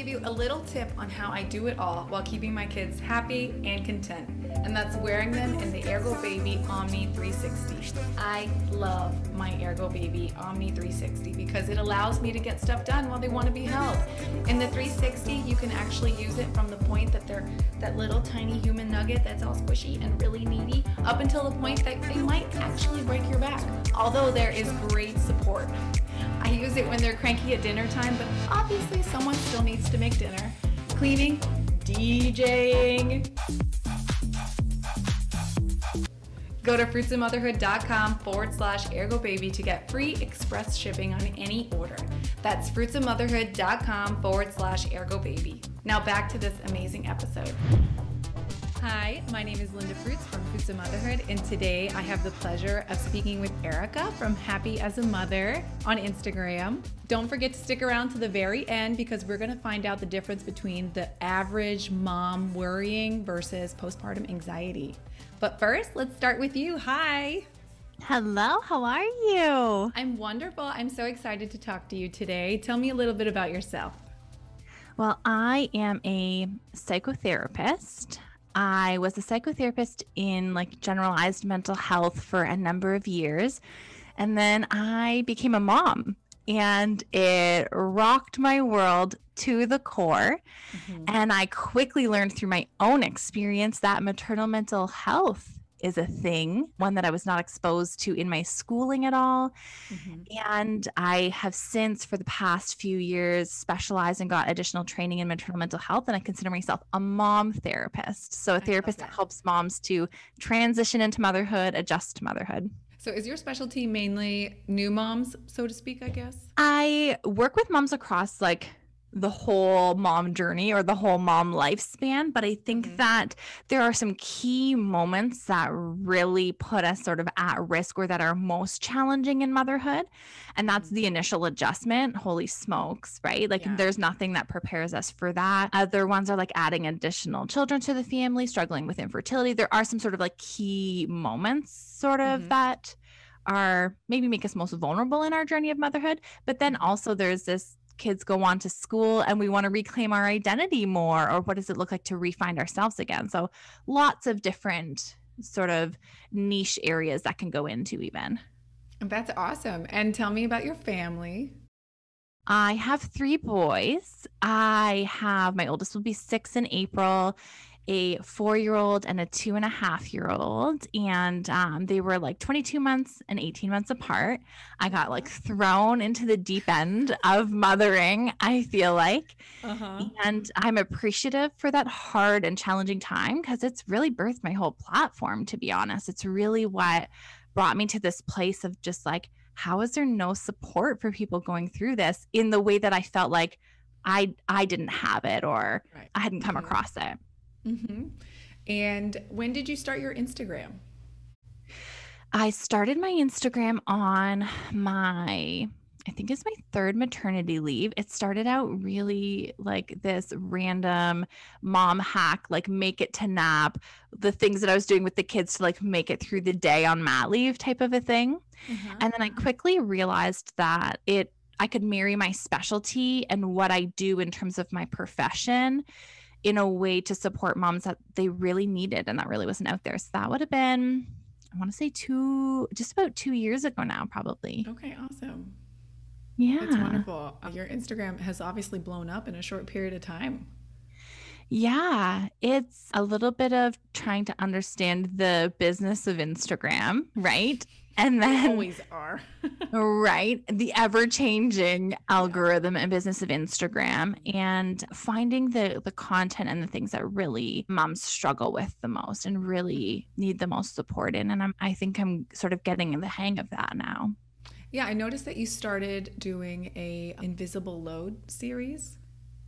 give you a little tip on how I do it all while keeping my kids happy and content, and that's wearing them in the Ergobaby Omni 360. I love my Ergobaby Omni 360 because it allows me to get stuff done while they want to be held. In the 360, you can actually use it from the point that they're that little tiny human nugget that's all squishy and really needy up until the point that they might actually break your back. Although there is great support. I use it when they're cranky at dinner time, but obviously someone still needs to make dinner. Cleaning, DJing. Go to fruitsofmotherhood.com forward slash ergobaby to get free express shipping on any order. That's fruitsofmotherhood.com forward slash ergobaby. Now back to this amazing episode. Hi, my name is Linda Fruits from Fruits of Motherhood, and today I have the pleasure of speaking with Erica from Happy as a Mother on Instagram. Don't forget to stick around to the very end because we're going to find out the difference between the average mom worrying versus postpartum anxiety. But first, let's start with you. Hi. Hello, how are you? I'm wonderful. I'm so excited to talk to you today. Tell me a little bit about yourself. Well, I am a psychotherapist. I was a psychotherapist in like generalized mental health for a number of years. And then I became a mom and it rocked my world to the core. Mm-hmm. And I quickly learned through my own experience that maternal mental health is a thing, one that I was not exposed to in my schooling at all. Mm-hmm. And I have since, for the past few years, specialized and got additional training in maternal mental health. And I consider myself a mom therapist. So, a therapist that. that helps moms to transition into motherhood, adjust to motherhood. So, is your specialty mainly new moms, so to speak, I guess? I work with moms across like the whole mom journey or the whole mom lifespan. But I think mm-hmm. that there are some key moments that really put us sort of at risk or that are most challenging in motherhood. And that's mm-hmm. the initial adjustment. Holy smokes, right? Like yeah. there's nothing that prepares us for that. Other ones are like adding additional children to the family, struggling with infertility. There are some sort of like key moments, sort of, mm-hmm. that are maybe make us most vulnerable in our journey of motherhood. But then also there's this kids go on to school and we want to reclaim our identity more or what does it look like to refind ourselves again? So lots of different sort of niche areas that can go into even. That's awesome. And tell me about your family. I have three boys. I have my oldest will be six in April, a four year old and a two and a half year old. And um, they were like 22 months and 18 months apart. I got like thrown into the deep end of mothering, I feel like. Uh-huh. And I'm appreciative for that hard and challenging time because it's really birthed my whole platform, to be honest. It's really what brought me to this place of just like, how is there no support for people going through this in the way that I felt like I I didn't have it or right. I hadn't come mm-hmm. across it. Mm-hmm. And when did you start your Instagram? I started my Instagram on my, I think it's my third maternity leave. It started out really like this random mom hack, like make it to nap, the things that I was doing with the kids to like make it through the day on mat leave type of a thing. Mm-hmm. And then I quickly realized that it, I could marry my specialty and what I do in terms of my profession in a way to support moms that they really needed and that really wasn't out there. So that would have been, I want to say two, just about two years ago now, probably. Okay, awesome. Yeah. That's wonderful. Uh, your Instagram has obviously blown up in a short period of time. Yeah, it's a little bit of trying to understand the business of Instagram, right? And then always are. Right. The ever-changing algorithm and business of instagram and finding the the content and the things that really moms struggle with the most and really mm-hmm. need the most support in. And I'm, i think i'm sort of getting the hang of that now. Yeah i noticed that you started doing a invisible load series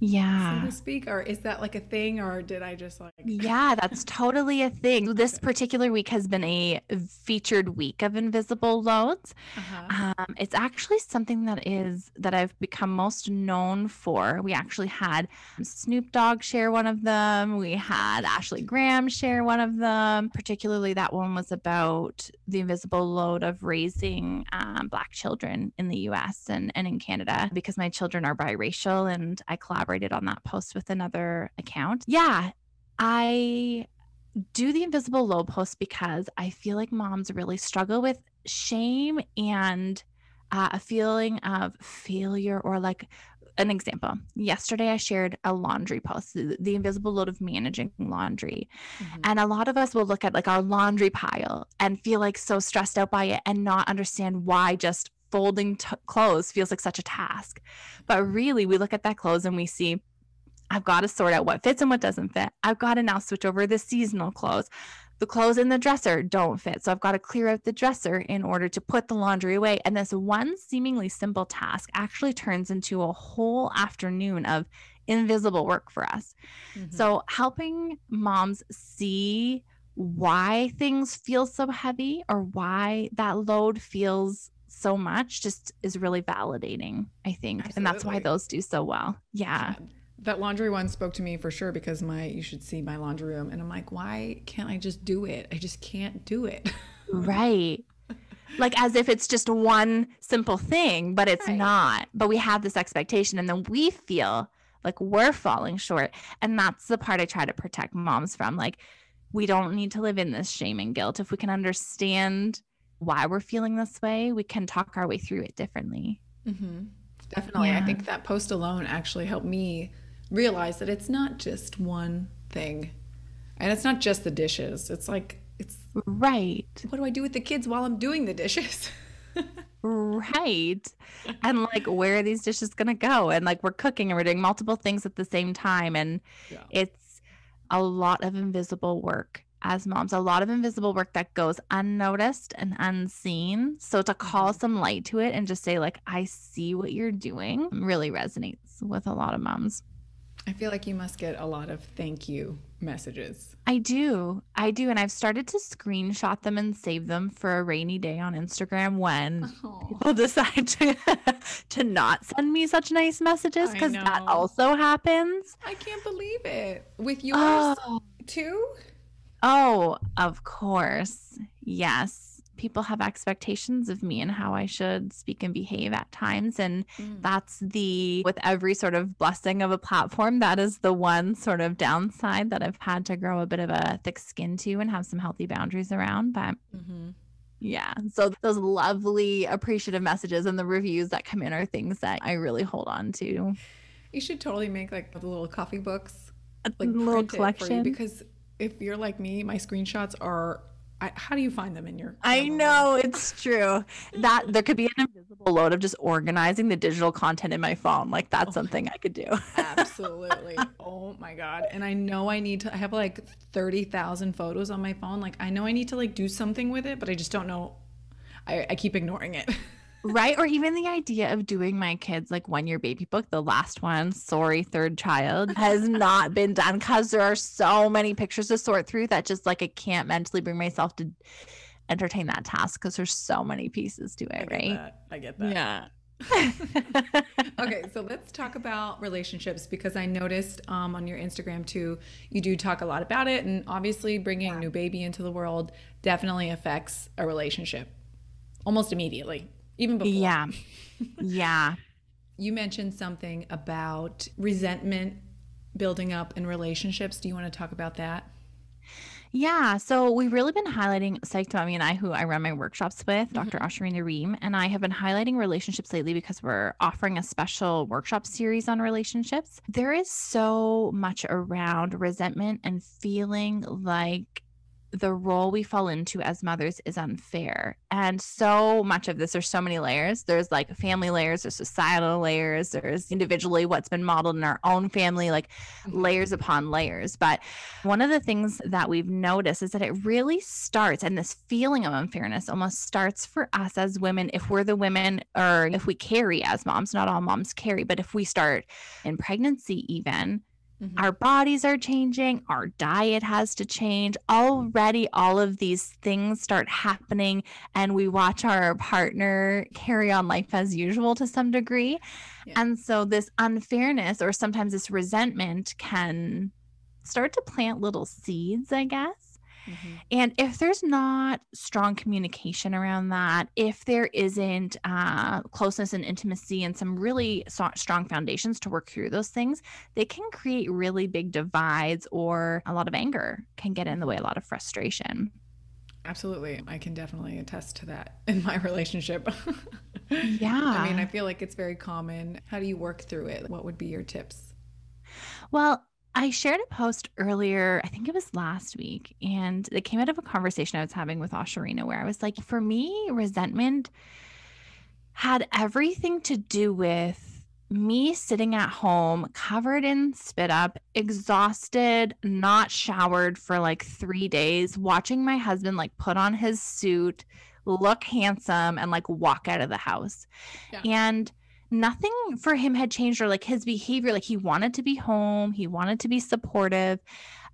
yeah. So to speak or is that like a thing or did i just like yeah that's totally a thing. This particular week has been a featured week of invisible loads. Uh-huh. um, it's actually something that is that i've become most known for. We actually had snoop dogg share one of them. We had ashley graham share one of them. Particularly that one was about the invisible load of raising um, black children in the us and, and in canada because my children are biracial and i collaborate elaborated on that post with another account. Yeah, I do the invisible low post because I feel like moms really struggle with shame and uh, a feeling of failure or like an example. Yesterday, I shared a laundry post, the, the invisible load of managing laundry. Mm-hmm. And a lot of us will look at like our laundry pile and feel like so stressed out by it and not understand why just folding t- clothes feels like such a task. But really, we look at that clothes and we see, I've got to sort out what fits and what doesn't fit. I've got to now switch over the seasonal clothes. The clothes in the dresser don't fit. So I've got to clear out the dresser in order to put the laundry away. And this one seemingly simple task actually turns into a whole afternoon of invisible work for us. Mm-hmm. So helping moms see why things feel so heavy or why that load feels so much just is really validating, I think. Absolutely. And that's why those do so well. Yeah. yeah. That laundry one spoke to me for sure because my you should see my laundry room and I'm like, why can't I just do it? I just can't do it. right. Like as if it's just one simple thing, but it's right. not. But we have this expectation and then we feel like we're falling short. And that's the part I try to protect moms from. Like, we don't need to live in this shame and guilt. If we can understand why we're feeling this way, we can talk our way through it differently. Mm-hmm. Definitely. Yeah. I think that post alone actually helped me realize that it's not just one thing. And it's not just the dishes. It's like, it's right. What do I do with the kids while I'm doing the dishes? right. And like, where are these dishes going to go? And like, we're cooking and we're doing multiple things at the same time. And yeah. it's a lot of invisible work as moms, a lot of invisible work that goes unnoticed and unseen. So to call mm-hmm. some light to it and just say, like, I see what you're doing really resonates with a lot of moms. I feel like you must get a lot of thank you messages. I do. I do. And I've started to screenshot them and save them for a rainy day on Instagram when people decide to, to not send me such nice messages because that also happens. I can't believe it. With yours oh. too? Oh, of course. Yes. People have expectations of me and how I should speak and behave at times. And mm. that's the, with every sort of blessing of a platform, that is the one sort of downside that I've had to grow a bit of a thick skin to and have some healthy boundaries around. But mm-hmm. Yeah. So those lovely appreciative messages and the reviews that come in are things that I really hold on to. You should totally make like the little coffee books, like a little collection because if you're like me, my screenshots are. I, how do you find them in your? I know it's true that there could be an invisible load of just organizing the digital content in my phone. Like that's oh, something I could do. absolutely. Oh my god! And I know I need to. I have like thirty thousand photos on my phone. Like I know I need to like do something with it, but I just don't know. I, I keep ignoring it. right? Or even the idea of doing my kids like one year baby book the last one sorry third child has not been done because there are so many pictures to sort through that just like i can't mentally bring myself to entertain that task because there's so many pieces to it I right? that. i get that. Yeah. Okay, so let's talk about relationships because I noticed um, on your Instagram too, you do talk a lot about it. And obviously, bringing a new baby into the world definitely affects a relationship almost immediately even before. Yeah. yeah. You mentioned something about resentment building up in relationships. Do you want to talk about that? Yeah, so we've really been highlighting Psyched Mommy and I, who I run my workshops with, mm-hmm. Dr. Ashurina Ream, and I have been highlighting relationships lately because we're offering a special workshop series on relationships. There is so much around resentment and feeling like the role we fall into as mothers is unfair. And so much of this, there's so many layers. There's like family layers, there's societal layers, there's individually what's been modeled in our own family, like mm-hmm. layers upon layers. But one of the things that we've noticed is that it really starts, and this feeling of unfairness almost starts for us as women, if we're the women or if we carry as moms, not all moms carry, but if we start in pregnancy, even Mm-hmm. Our bodies are changing, our diet has to change. Already, all of these things start happening, and we watch our partner carry on life as usual to some degree. Yeah. And so, this unfairness or sometimes this resentment can start to plant little seeds, I guess. Mm-hmm. And if there's not strong communication around that, if there isn't uh, closeness and intimacy and some really so- strong foundations to work through those things, they can create really big divides or a lot of anger can get in the way, a lot of frustration. Absolutely. I can definitely attest to that in my relationship. yeah. I mean, I feel like it's very common. How do you work through it? What would be your tips? Well, I shared a post earlier, I think it was last week, and it came out of a conversation I was having with Ashurina where I was like, for me, resentment had everything to do with me sitting at home covered in spit up, exhausted, not showered for like three days, watching my husband like put on his suit, look handsome, and like walk out of the house. Yeah. And nothing for him had changed or like his behavior like he wanted to be home he wanted to be supportive.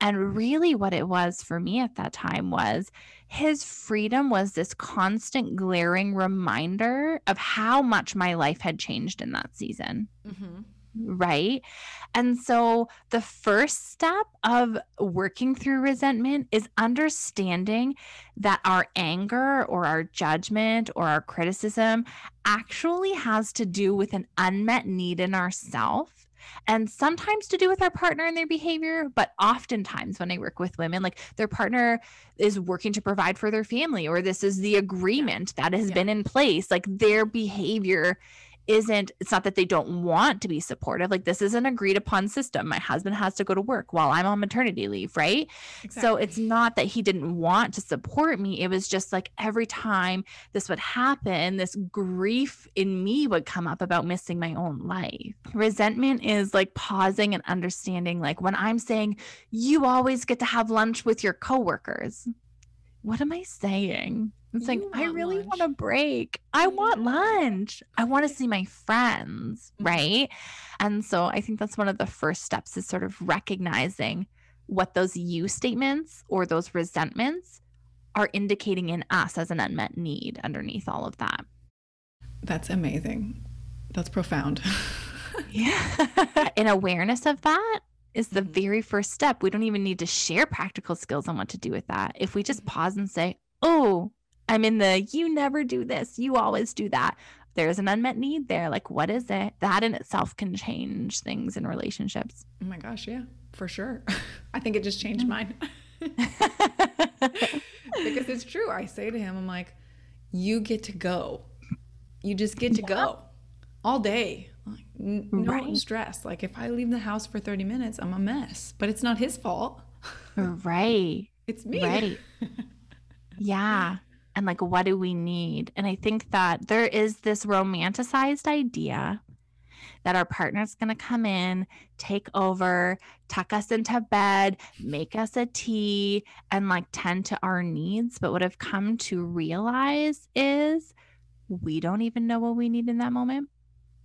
And really what it was for me at that time was his freedom was this constant glaring reminder of how much my life had changed in that season. Mm-hmm right? And so the first step of working through resentment is understanding that our anger or our judgment or our criticism actually has to do with an unmet need in ourself and sometimes to do with our partner and their behavior but oftentimes when i work with women like their partner is working to provide for their family or this is the agreement yeah. that has yeah. been in place like their behavior isn't it's not that they don't want to be supportive. Like this is an agreed upon system. My husband has to go to work while i'm on maternity leave right? Exactly. so it's not that he didn't want to support me. It was just like every time this would happen this grief in me would come up about missing my own life. Resentment is like pausing and understanding like when i'm saying you always get to have lunch with your coworkers. What am i saying it's like, I really want a break. I want lunch. I want to see my friends. Mm-hmm. Right. And so I think that's one of the first steps is sort of recognizing what those you statements or those resentments are indicating in us as an unmet need underneath all of that. That's amazing. That's profound. yeah. In awareness of that is the mm-hmm. very first step. We don't even need to share practical skills on what to do with that. If we just mm-hmm. pause and say, Oh, I'm in the you never do this, you always do that. There's an unmet need there. Like, what is it? That in itself can change things in relationships. Oh my gosh, yeah, for sure. I think it just changed mm. mine. because it's true. I say to him, I'm like, you get to go. You just get to yeah. go all day. Like, n- no right. stress. Like, if I leave the house for 30 minutes, I'm a mess, but it's not his fault. right. It's me. Right. yeah and like what do we need? And i think that there is this romanticized idea that our partner's going to come in take over tuck us into bed make us a tea and like tend to our needs. But what i've come to realize is we don't even know what we need in that moment.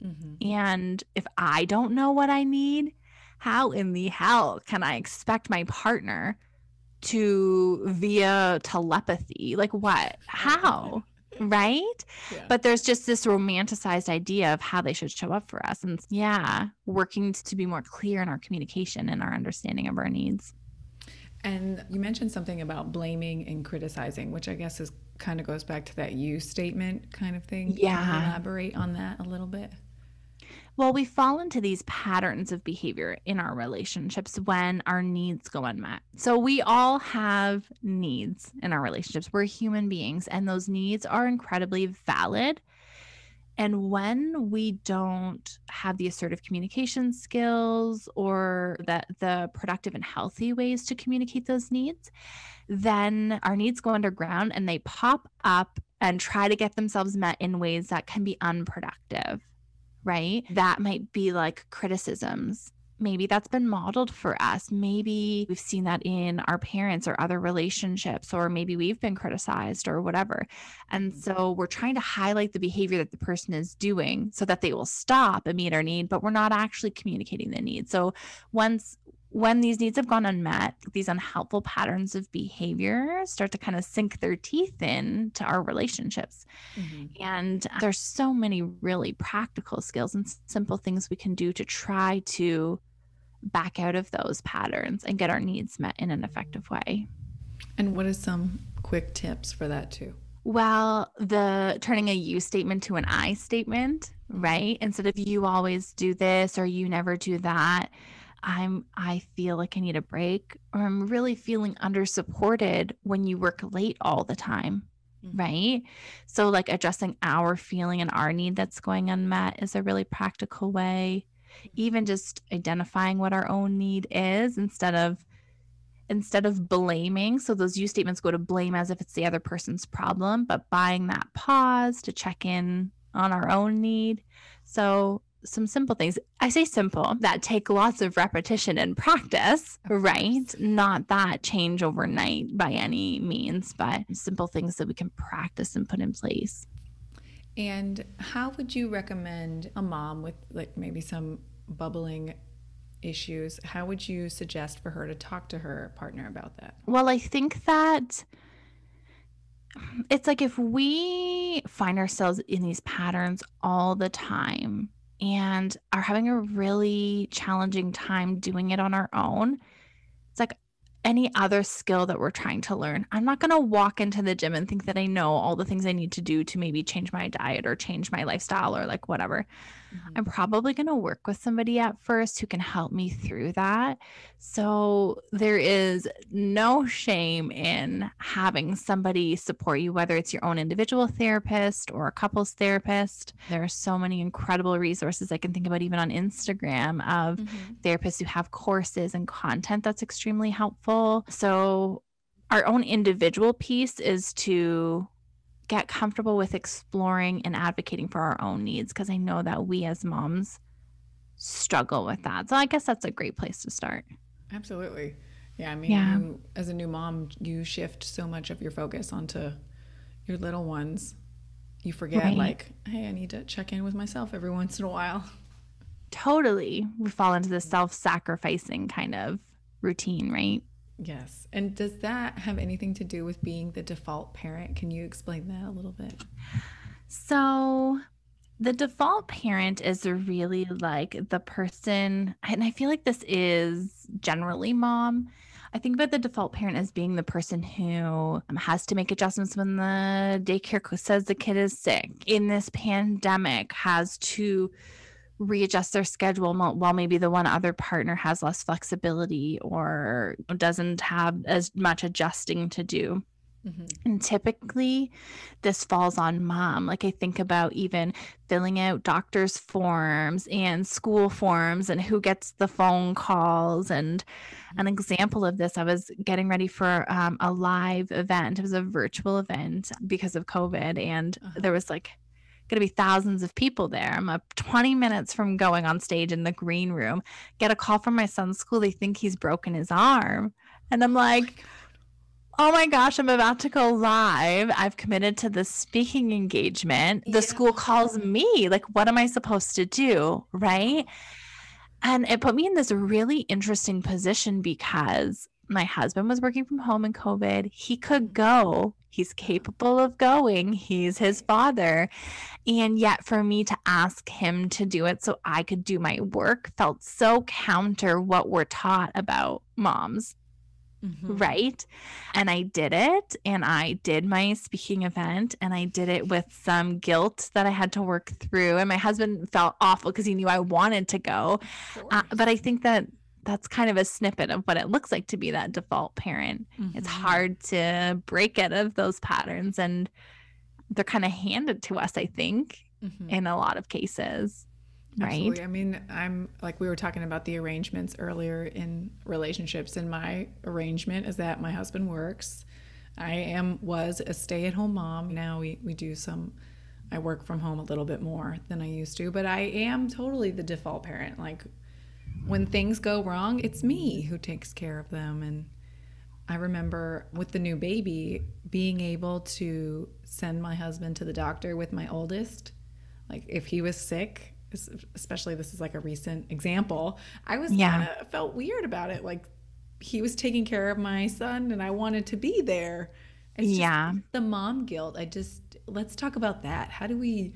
Mm-hmm. and if i don't know what i need how in the hell can i expect my partner to via telepathy. Like what? How? right? Yeah. But there's just this romanticized idea of how they should show up for us. And yeah, working to be more clear in our communication and our understanding of our needs. And you mentioned something about blaming and criticizing, which I guess is kind of goes back to that you statement kind of thing. Yeah. elaborate on that a little bit? Well, we fall into these patterns of behavior in our relationships when our needs go unmet. So, we all have needs in our relationships. We're human beings, and those needs are incredibly valid. And when we don't have the assertive communication skills or the, the productive and healthy ways to communicate those needs, then our needs go underground and they pop up and try to get themselves met in ways that can be unproductive right? That might be like criticisms. Maybe that's been modeled for us. Maybe we've seen that in our parents or other relationships, or maybe we've been criticized or whatever. And mm-hmm. so we're trying to highlight the behavior that the person is doing so that they will stop and meet our need, but we're not actually communicating the need. So once when these needs have gone unmet, these unhelpful patterns of behavior start to kind of sink their teeth in to our relationships. Mm-hmm. And there's so many really practical skills and simple things we can do to try to back out of those patterns and get our needs met in an effective way. And what are some quick tips for that too? Well, the turning a you statement to an I statement, right? Instead of you always do this or you never do that, I'm I feel like I need a break or I'm really feeling under supported when you work late all the time. Mm-hmm. Right. So, like addressing our feeling and our need that's going unmet is a really practical way. Even just identifying what our own need is instead of instead of blaming so those you statements go to blame as if it's the other person's problem but buying that pause to check in on our own need so some simple things. I say simple that take lots of repetition and practice, right? Not that change overnight by any means, but simple things that we can practice and put in place. And how would you recommend a mom with like maybe some bubbling issues? How would you suggest for her to talk to her partner about that? Well, I think that it's like if we find ourselves in these patterns all the time, and are having a really challenging time doing it on our own, any other skill that we're trying to learn. I'm not going to walk into the gym and think that I know all the things I need to do to maybe change my diet or change my lifestyle or like whatever. Mm-hmm. I'm probably going to work with somebody at first who can help me through that. So there is no shame in having somebody support you, whether it's your own individual therapist or a couples therapist. There are so many incredible resources I can think about, even on Instagram, of mm-hmm. therapists who have courses and content that's extremely helpful. So our own individual piece is to get comfortable with exploring and advocating for our own needs because I know that we as moms struggle with that. So I guess that's a great place to start. Absolutely. Yeah, I mean, yeah. You, as a new mom, you shift so much of your focus onto your little ones. You forget, right. like, hey, I need to check in with myself every once in a while. Totally. We fall into the self sacrificing kind of routine, right? Yes. And does that have anything to do with being the default parent? Can you explain that a little bit? So, the default parent is really like the person, and I feel like this is generally mom. I think about the default parent as being the person who um, has to make adjustments when the daycare says the kid is sick. In this pandemic, has to readjust their schedule while maybe the one other partner has less flexibility or doesn't have as much adjusting to do. Mm-hmm. And typically, this falls on mom. Like, I think about even filling out doctor's forms and school forms and who gets the phone calls. And mm-hmm. an example of this, I was getting ready for um, a live event. It was a virtual event because of COVID. And uh-huh. there was like going to be thousands of people there. I'm 20 minutes from going on stage in the green room. Get a call from my son's school. They think he's broken his arm. And I'm oh like, oh my gosh, I'm about to go live. I've committed to this speaking engagement. The yeah. school calls me. Like, what am I supposed to do? Right. And it put me in this really interesting position because my husband was working from home in COVID. He could go He's capable of going. He's his father. And yet, for me to ask him to do it so I could do my work felt so counter what we're taught about moms. Mm-hmm. Right. And I did it. And I did my speaking event and I did it with some guilt that I had to work through. And my husband felt awful because he knew I wanted to go. Uh, but I think that that's kind of a snippet of what it looks like to be that default parent. Mm-hmm. It's hard to break out of those patterns and they're kind of handed to us, I think, mm-hmm. in a lot of cases. Absolutely. Right. I mean, I'm like we were talking about the arrangements earlier in relationships, and my arrangement is that my husband works. I am was a stay-at-home mom. Now we, we do some I work from home a little bit more than I used to, but I am totally the default parent. Like when things go wrong, it's me who takes care of them. And I remember with the new baby being able to send my husband to the doctor with my oldest. Like if he was sick, especially this is like a recent example, I was yeah. kind of felt weird about it. Like he was taking care of my son and I wanted to be there. It's yeah. the mom guilt. I just let's talk about that. How do we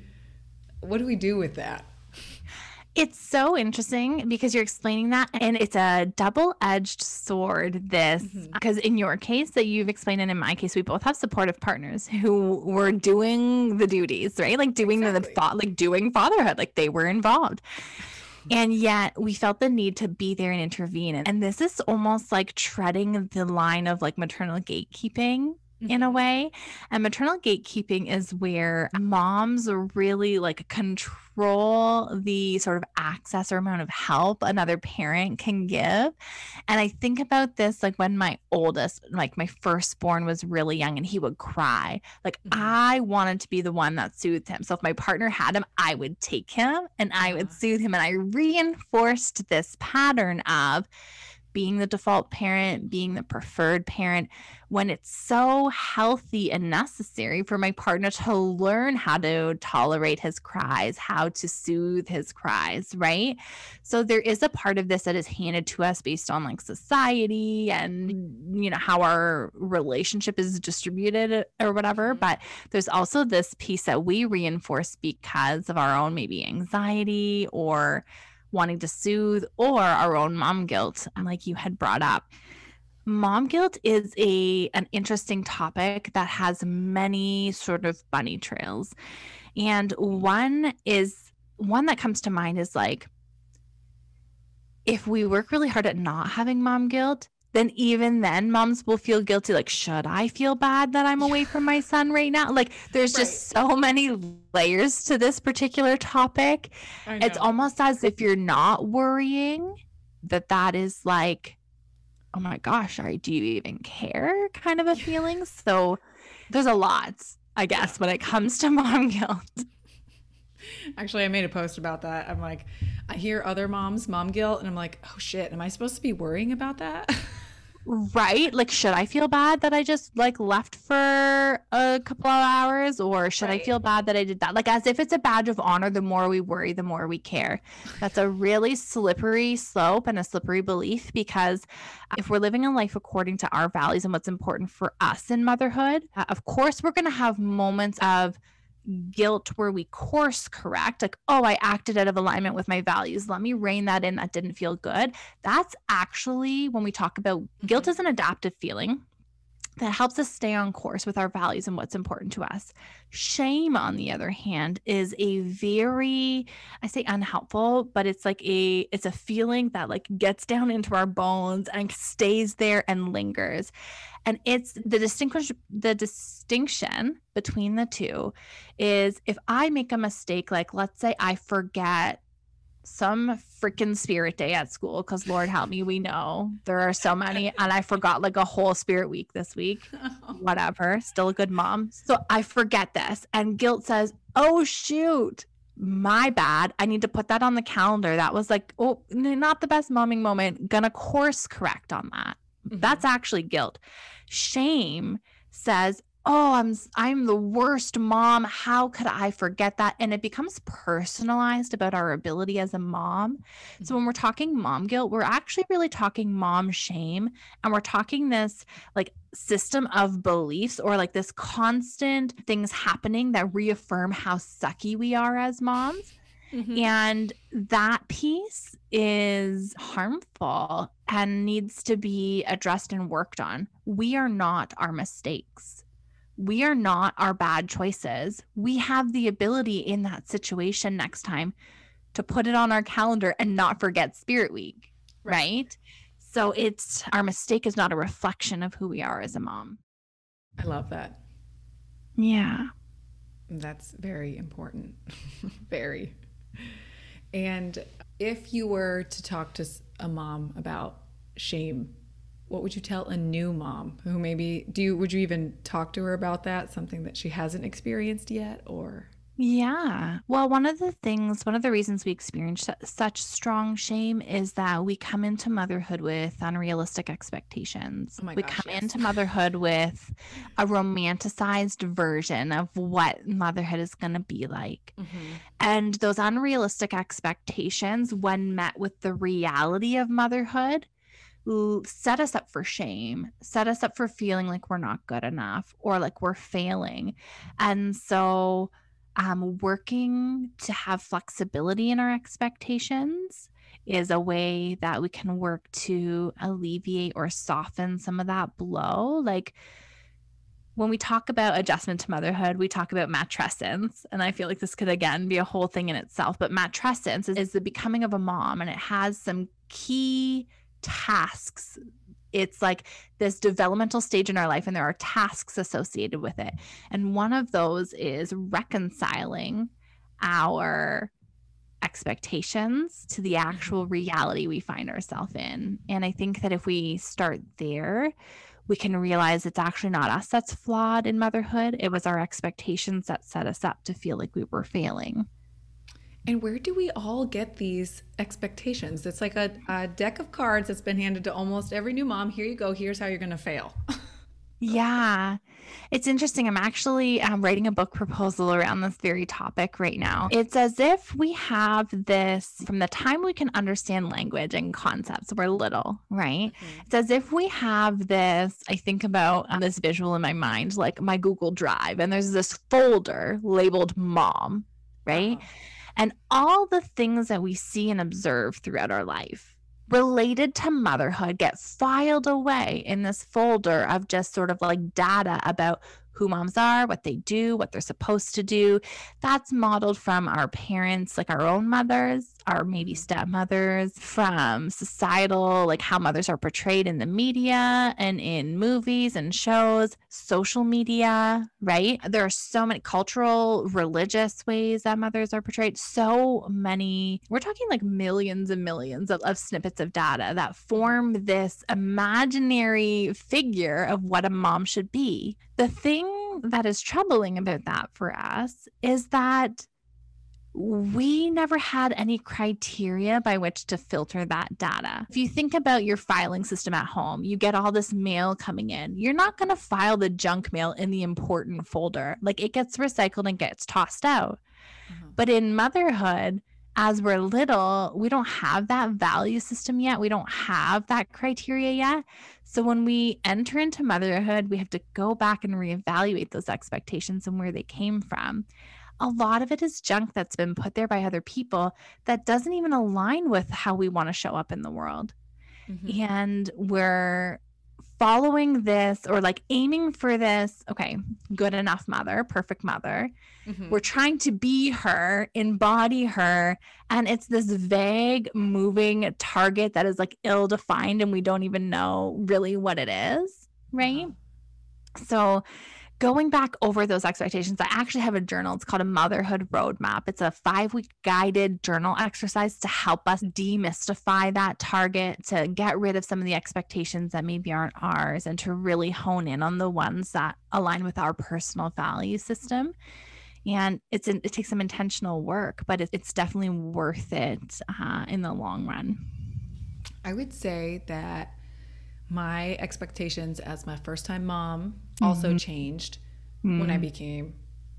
what do we do with that? It's so interesting because you're explaining that, and it's a double edged sword. This, because mm-hmm. in your case, that you've explained, and in my case, we both have supportive partners who were doing the duties, right? Like doing exactly. the thought, like doing fatherhood, like they were involved. And yet we felt the need to be there and intervene. And this is almost like treading the line of like maternal gatekeeping mm-hmm. in a mm-hmm. way. And maternal gatekeeping is where moms really like control the sort of access or amount of help another parent can give. And I think about this like when my oldest, like my firstborn was really young and he would cry. Like mm-hmm. I wanted to be the one that soothed him. So if my partner had him, I would take him and I would soothe him. And I reinforced this pattern of being the default parent, being the preferred parent, when it's so healthy and necessary for my partner to learn how to tolerate his cries, how to soothe his cries, right? So there is a part of this that is handed to us based on like society and, you know, how our relationship is distributed or whatever. Mm-hmm. But there's also this piece that we reinforce because of our own maybe anxiety or wanting to soothe or our own mom guilt, like you had brought up. Mom guilt is a an interesting topic that has many sort of bunny trails. And one is one that comes to mind is like if we work really hard at not having mom guilt, then even then moms will feel guilty like should i feel bad that i'm away from my son right now like there's right. just so many layers to this particular topic it's almost as if you're not worrying that that is like oh my gosh are, do you even care kind of a feeling so there's a lot i guess when it comes to mom guilt Actually, I made a post about that. I'm like, I hear other moms mom guilt, and I'm like, oh shit, am I supposed to be worrying about that? right? Like should i feel bad that i just like left for a couple of hours? Or should right. i feel bad that i did that? Like as if it's a badge of honor the more we worry the more we care. That's a really slippery slope and a slippery belief because if we're living a life according to our values and what's important for us in motherhood uh, of course we're going to have moments of guilt where we course correct, like, oh, I acted out of alignment with my values. Let me rein that in. That didn't feel good. That's actually when we talk about guilt mm-hmm. is an adaptive feeling that helps us stay on course with our values and what's important to us. Shame, on the other hand, is a very, I say unhelpful, but it's like a, it's a feeling that like gets down into our bones and stays there and lingers and it's the distinguish the distinction between the two is if i make a mistake like let's say i forget some freaking spirit day at school because lord help me we know there are so many and i forgot like a whole spirit week this week whatever still a good mom so i forget this and guilt says oh shoot my bad. I need to put that on the calendar. That was like, oh, not the best momming moment. Gonna course correct on that. Mm-hmm. That's actually guilt. Shame says, "Oh, I'm I'm the worst mom. How could I forget that?" And it becomes personalized about our ability as a mom. So when we're talking mom guilt, we're actually really talking mom shame and we're talking this like system of beliefs or like this constant things happening that reaffirm how sucky we are as moms. Mm-hmm. And that piece is harmful and needs to be addressed and worked on. We are not our mistakes. We are not our bad choices. We have the ability in that situation next time to put it on our calendar and not forget Spirit Week, right? right? So it's our mistake is not a reflection of who we are as a mom. I love that. Yeah. That's very important. very. And if you were to talk to a mom about shame, what would you tell a new mom who maybe do you would you even talk to her about that something that she hasn't experienced yet or yeah. Well, one of the things, one of the reasons we experience such strong shame is that we come into motherhood with unrealistic expectations. Oh we gosh, come yes. into motherhood with a romanticized version of what motherhood is going to be like. Mm-hmm. And those unrealistic expectations, when met with the reality of motherhood, set us up for shame, set us up for feeling like we're not good enough or like we're failing. And so, um, working to have flexibility in our expectations is a way that we can work to alleviate or soften some of that blow. Like when we talk about adjustment to motherhood, we talk about matrescence. And I feel like this could again be a whole thing in itself. But matrescence is, is the becoming of a mom, and it has some key tasks. It's like this developmental stage in our life and there are tasks associated with it. And one of those is reconciling our expectations to the mm-hmm. actual reality we find ourselves in. And i think that if we start there we can realize it's actually not us that's flawed in motherhood. It was our expectations that set us up to feel like we were failing and where do we all get these expectations? It's like a, a deck of cards that's been handed to almost every new mom. Here you go. Here's how you're going to fail. yeah. It's interesting. I'm actually um, writing a book proposal around this very topic right now. It's as if we have this from the time we can understand language and concepts, we're little, right? Mm-hmm. It's as if we have this. I think about um, this visual in my mind, like my Google Drive, and there's this folder labeled mom, right? Uh-huh and all the things that we see and observe throughout our life related to motherhood get filed away in this folder of just sort of like data about who moms are, what they do, what they're supposed to do. That's modeled from our parents, like our own mothers, our maybe mm-hmm. stepmothers, from societal, like how mothers are portrayed in the media and in movies and shows, social media, right? There are so many cultural, religious ways that mothers are portrayed. So many, we're talking like millions and millions of, of snippets of data that form this imaginary figure of what a mom should be. The thing that is troubling about that for us is that we never had any criteria by which to filter that data. If you think about your filing system at home, you get all this mail coming in. You're not going to file the junk mail in the important folder. Like it gets recycled and gets tossed out. Mm-hmm. But in motherhood, as we're little, we don't have that value system yet. We don't have that criteria yet. So when we enter into motherhood, we have to go back and reevaluate those expectations and where they came from. A lot of it is junk that's been put there by other people that doesn't even align with how we want to show up in the world. Mm-hmm. And we're following this or like aiming for this okay good enough mother perfect mother mm-hmm. we're trying to be her embody her and it's this vague moving target that is like ill defined and we don't even know really what it is right uh-huh. so going back over those expectations, I actually have a journal. It's called a motherhood roadmap. It's a five week guided journal exercise to help us demystify that target, to get rid of some of the expectations that maybe aren't ours, and to really hone in on the ones that align with our personal value system. And it's it takes some intentional work, but it's definitely worth it uh, in the long run. I would say that my expectations as my first time mom also mm-hmm. changed mm-hmm. when I mm. became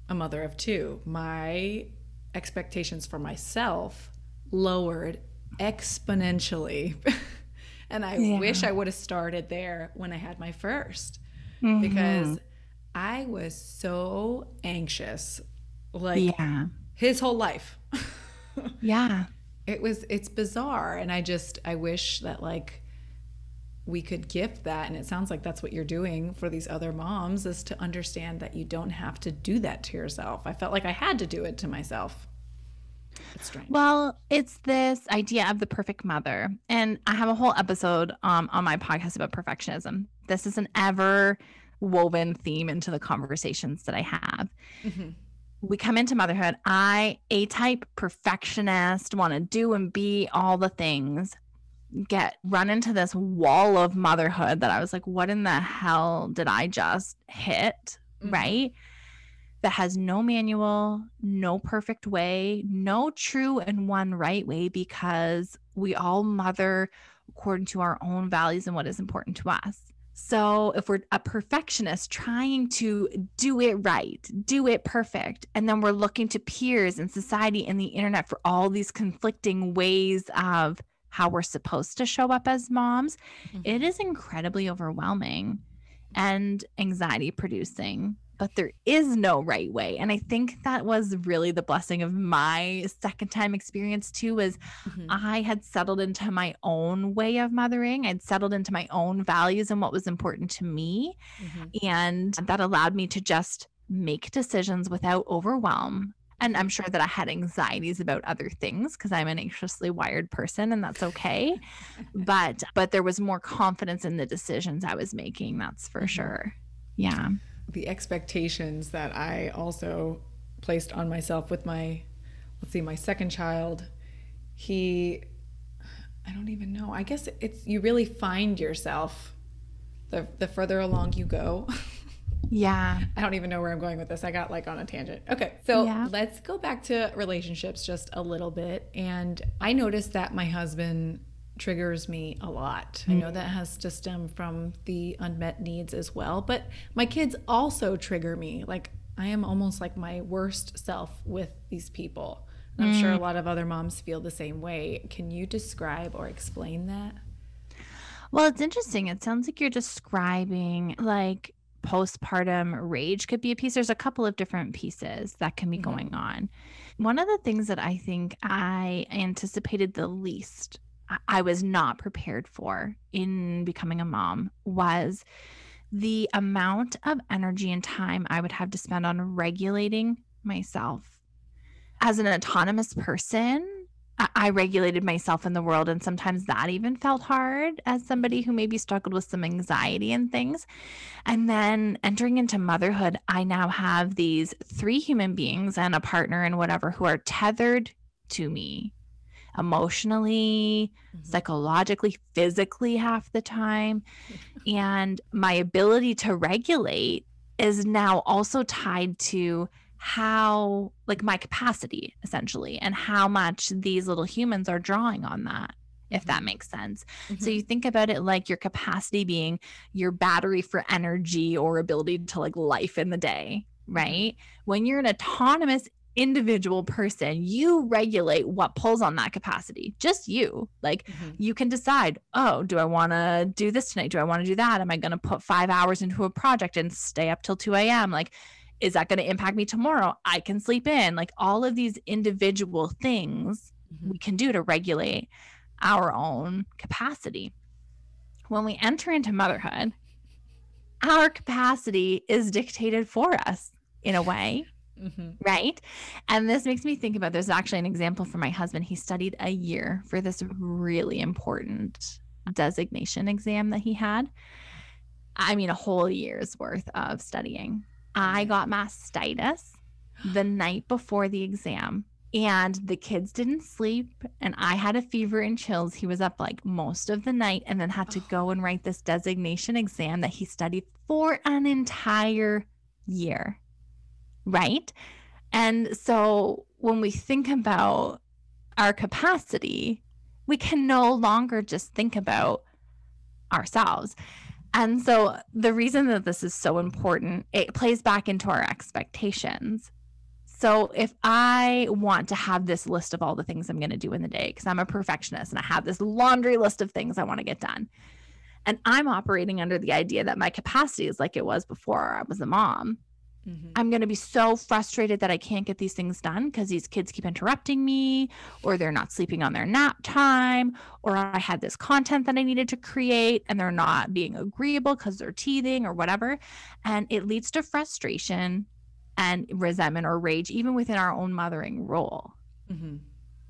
a mother of two. My expectations for myself lowered exponentially. and I yeah. wish I would have started there when I had my 1st mm-hmm. because I was so anxious. Like yeah. his whole life. yeah. It was it's bizarre and I just I wish that like we could gift that. And it sounds like that's what you're doing for these other moms is to understand that you don't have to do that to yourself. I felt like i had to do it to myself. It's well it's this idea of the perfect mother. And i have a whole episode um, on my podcast about perfectionism. This is an ever woven theme into the conversations that i have. Mm-hmm. We come into motherhood. I a type perfectionist want to do and be all the things get run into this wall of motherhood that I was like, what in the hell did I just hit? Mm-hmm. Right. That has no manual, no perfect way, no true and one right way because we all mother according to our own values and what is important to us. So, if we're a perfectionist trying to do it right, do it perfect, and then we're looking to peers and society and the internet for all these conflicting ways of how we're supposed to show up as moms, mm-hmm. it is incredibly overwhelming and anxiety producing but there is no right way. And I think that was really the blessing of my second time experience too was mm-hmm. I had settled into my own way of mothering. I'd settled into my own values and what was important to me. Mm-hmm. And that allowed me to just make decisions without overwhelm. And I'm sure that I had anxieties about other things because I'm an anxiously wired person and that's okay. but but there was more confidence in the decisions I was making, that's for mm-hmm. sure. Yeah the expectations that I also placed on myself with my, let's see, my second child. He, I don't even know. I guess it's you really find yourself the the further along you go. Yeah. I don't even know where I'm going with this. I got like on a tangent. Okay. So yeah. let's go back to relationships just a little bit. And I noticed that my husband triggers me a lot. Mm. I know that has to stem from the unmet needs as well, but my kids also trigger me. Like I am almost like my worst self with these people. And I'm mm. sure a mm. lot of other moms feel the same way. Can you describe or explain that? Well, it's interesting. It sounds like you're describing like postpartum rage could be a piece. There's a couple of different pieces that can be mm-hmm. going on. One of the things that I think I anticipated the least I was not prepared for in becoming a mom was the amount of energy and time I would have to spend on regulating myself. As an autonomous person, I regulated myself in the world, and sometimes that even felt hard as somebody who maybe struggled with some anxiety and things. And then entering into motherhood, I now have these three human beings and a partner and whatever who are tethered to me emotionally, mm-hmm. psychologically, physically half the time. and my ability to regulate is now also tied to how, like, my capacity essentially, and how much these little humans are drawing on that if that makes sense. Mm-hmm. So you think about it like your capacity being your battery for energy or ability to like life in the day, mm-hmm. right? When you're an autonomous individual person, you regulate what pulls on that capacity. Just you. Like mm-hmm. you can decide, oh, do I want to do this tonight? Do I want to do that? Am I going to put five hours into a project and stay up till 2 a.m.? Like, is that going to impact me tomorrow? I can sleep in. Like all of these individual things mm-hmm. we can do to regulate our own capacity. When we enter into motherhood, our capacity is dictated for us in a way Mm-hmm. Right. And this makes me think about there's actually an example for my husband. He studied a year for this really important designation exam that he had. I mean, a whole year's worth of studying. I got mastitis the night before the exam, and the kids didn't sleep, and I had a fever and chills. He was up like most of the night and then had to go and write this designation exam that he studied for an entire year right? And so when we think about our capacity, we can no longer just think about ourselves. And so the reason that this is so important, it plays back into our expectations. So if I want to have this list of all the things I'm going to do in the day, because I'm a perfectionist and I have this laundry list of things I want to get done, and I'm operating under the idea that my capacity is like it was before I was a mom, Mm-hmm. I'm going to be so frustrated that I can't get these things done because these kids keep interrupting me, or they're not sleeping on their nap time, or I had this content that I needed to create and they're not being agreeable because they're teething or whatever. And it leads to frustration and resentment or rage, even within our own mothering role. Mm-hmm.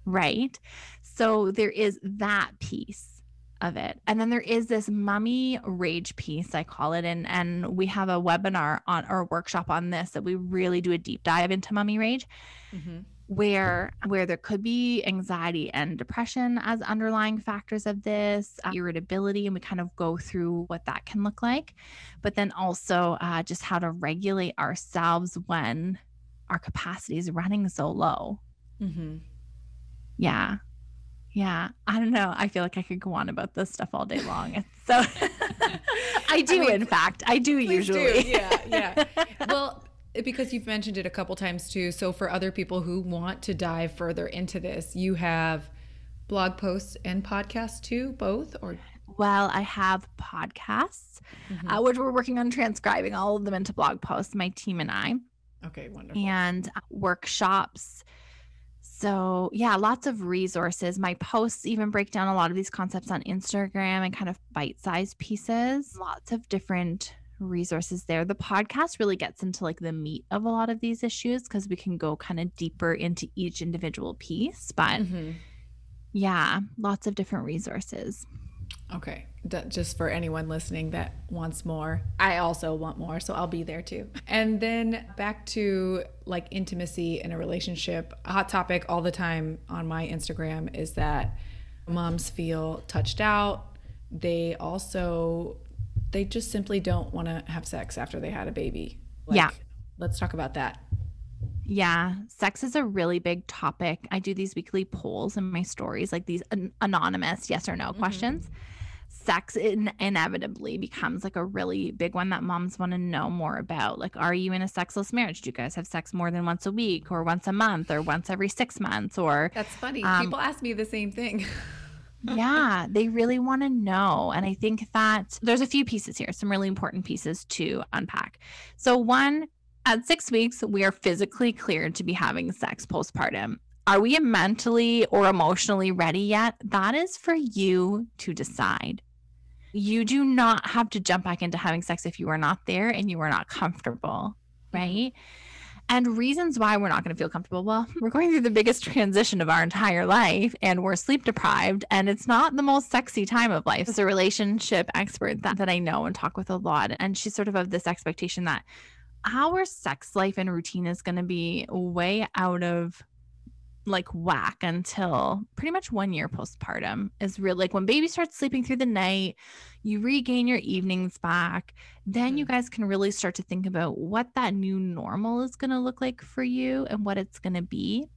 Right. So there is that piece of it. And then there is this mummy rage piece, I call it. And and we have a webinar on or workshop on this that we really do a deep dive into mummy rage. Mm-hmm. Where where there could be anxiety and depression as underlying factors of this, uh, irritability, and we kind of go through what that can look like, but then also uh, just how to regulate ourselves when our capacity is running so low. Mm-hmm. Yeah, yeah, I don't know. I feel like I could go on about this stuff all day long. So I do, I mean, in fact, I do usually. Do. Yeah, yeah. well, because you've mentioned it a couple times too. So for other people who want to dive further into this, you have blog posts and podcasts too, both or Well, I have podcasts, mm-hmm. uh, which we're working on transcribing all of them into blog posts, my team and I. Okay, wonderful. And uh, workshops. So, yeah, lots of resources. My posts even break down a lot of these concepts on Instagram and kind of bite sized pieces. Lots of different resources there. The podcast really gets into like the meat of a lot of these issues because we can go kind of deeper into each individual piece. But mm-hmm. yeah, lots of different resources. Okay. Just for anyone listening that wants more. I also want more, so I'll be there too. And then back to like intimacy in a relationship. A hot topic all the time on my Instagram is that moms feel touched out. They also they just simply don't want to have sex after they had a baby. Like, yeah. Let's talk about that. Yeah, sex is a really big topic. I do these weekly polls in my stories, like these an- anonymous yes or no mm-hmm. questions. Sex in- inevitably becomes like a really big one that moms want to know more about. Like, are you in a sexless marriage? Do you guys have sex more than once a week, or once a month, or once every six months? Or that's funny. Um, People ask me the same thing. yeah, they really want to know. And I think that there's a few pieces here, some really important pieces to unpack. So, one, at six weeks, we are physically cleared to be having sex postpartum. Are we mentally or emotionally ready yet? That is for you to decide. You do not have to jump back into having sex if you are not there and you are not comfortable, mm-hmm. right? And reasons why we're not going to feel comfortable. Well, we're going through the biggest transition of our entire life and we're sleep deprived and it's not the most sexy time of life. As a relationship expert that, that I know and talk with a lot, and she's sort of of this expectation that our sex life and routine is going to be way out of like whack until pretty much one year postpartum is real like when baby starts sleeping through the night you regain your evenings back then you mm. guys can really start to think about what that new normal is going to look like for you and what it's going to be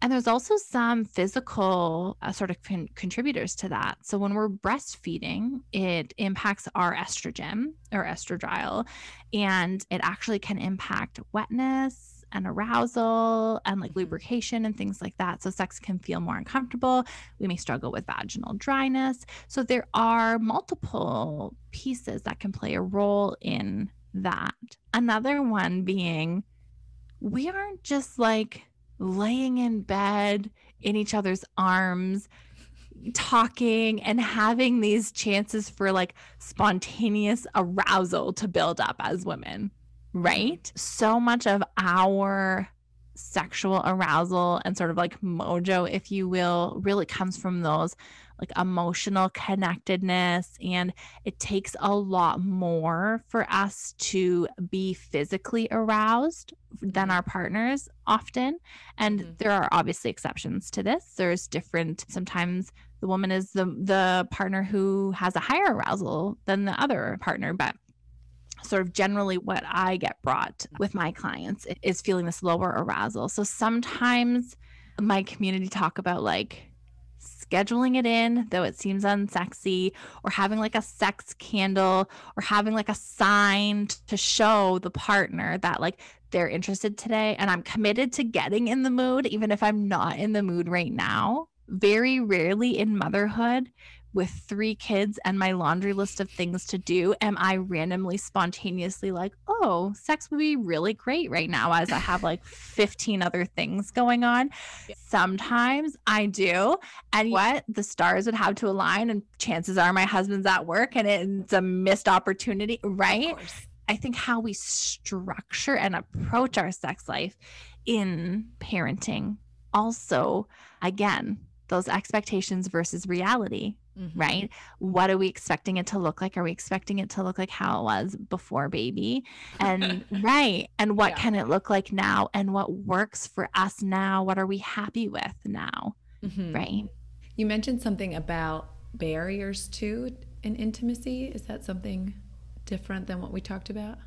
and there's also some physical uh, sort of con- contributors to that so when we're breastfeeding it impacts our estrogen or estradiol and it actually can impact wetness and arousal and like mm-hmm. lubrication and things like that. So sex can feel more uncomfortable. We may struggle with vaginal dryness. So there are multiple pieces that can play a role in that. Another one being we aren't just like laying in bed in each other's arms talking and having these chances for like spontaneous arousal to build up as women right? So much of our sexual arousal and sort of like mojo, if you will, really comes from those like emotional connectedness. And it takes a lot more for us to be physically aroused than our partners often. And mm-hmm. there are obviously exceptions to this. There's different, sometimes the woman is the the partner who has a higher arousal than the other partner but sort of generally what I get brought with my clients is feeling this lower arousal. So sometimes my community talk about like scheduling it in, though it seems unsexy, or having like a sex candle, or having like a sign to show the partner that like they're interested today and I'm committed to getting in the mood, even if I'm not in the mood right now. Very rarely in motherhood with three kids and my laundry list of things to do, am I randomly spontaneously like, oh, sex would be really great right now as I have like 15 other things going on? Sometimes I do. And what? The stars would have to align, and chances are my husband's at work and it's a missed opportunity, right? I think how we structure and approach our sex life in parenting also, again, those expectations versus reality Mm-hmm. right? What are we expecting it to look like? Are we expecting it to look like how it was before baby? And right. And what yeah. can it look like now? And what works for us now? What are we happy with now? Mm-hmm. Right. You mentioned something about barriers too in intimacy. Is that something different than what we talked about?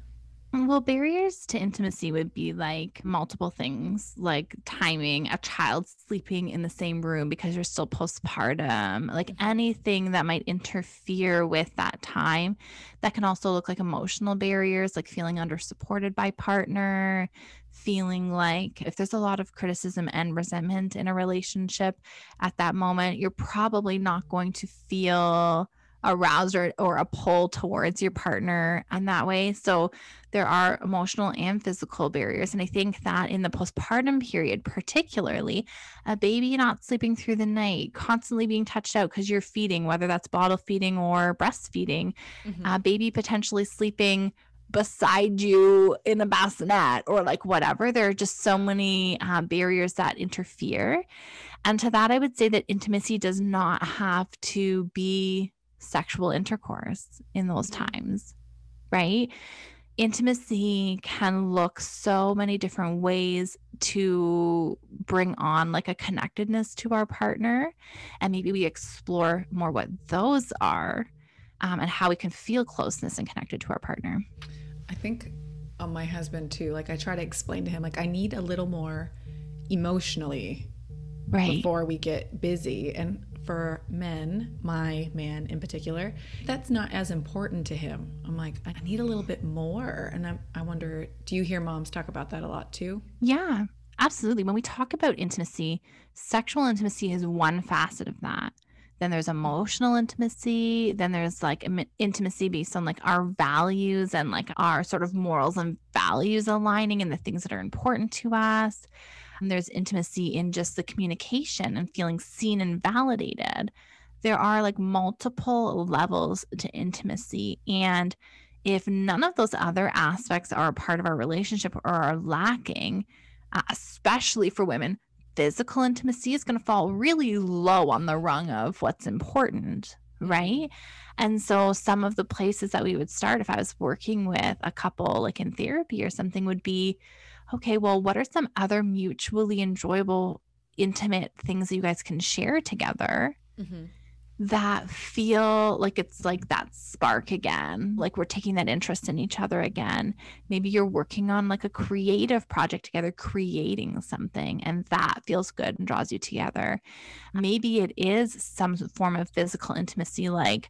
Well, barriers to intimacy would be like multiple things, like timing, a child sleeping in the same room because you're still postpartum, like mm-hmm. anything that might interfere with that time. That can also look like emotional barriers, like feeling under supported by partner, feeling like if there's a lot of criticism and resentment in a relationship at that moment, you're probably not going to feel aroused or, or a pull towards your partner and that way. So there are emotional and physical barriers. And I think that in the postpartum period, particularly, a baby not sleeping through the night, constantly being touched out because you're feeding, whether that's bottle feeding or breastfeeding, mm-hmm. a baby potentially sleeping beside you in a bassinet or like whatever. There are just so many uh, barriers that interfere. And to that, I would say that intimacy does not have to be sexual intercourse in those mm-hmm. times, right? Intimacy can look so many different ways to bring on like a connectedness to our partner. And maybe we explore more what those are um, and how we can feel closeness and connected to our partner. I think on my husband too, like I try to explain to him, like I need a little more emotionally right. before we get busy. And for men, my man in particular, that's not as important to him. I'm like, I need a little bit more. And I'm, I wonder, do you hear moms talk about that a lot too? Yeah, absolutely. When we talk about intimacy, sexual intimacy is one facet of that then there's emotional intimacy then there's like intimacy based on like our values and like our sort of morals and values aligning and the things that are important to us and there's intimacy in just the communication and feeling seen and validated there are like multiple levels to intimacy and if none of those other aspects are a part of our relationship or are lacking uh, especially for women physical intimacy is going to fall really low on the rung of what's important, right? And so some of the places that we would start if I was working with a couple like in therapy or something would be okay, well, what are some other mutually enjoyable intimate things that you guys can share together? Mm-hmm that feel like it's like that spark again, like we're taking that interest in each other again. Maybe you're working on like a creative project together, creating something, and that feels good and draws you together. Maybe it is some form of physical intimacy, like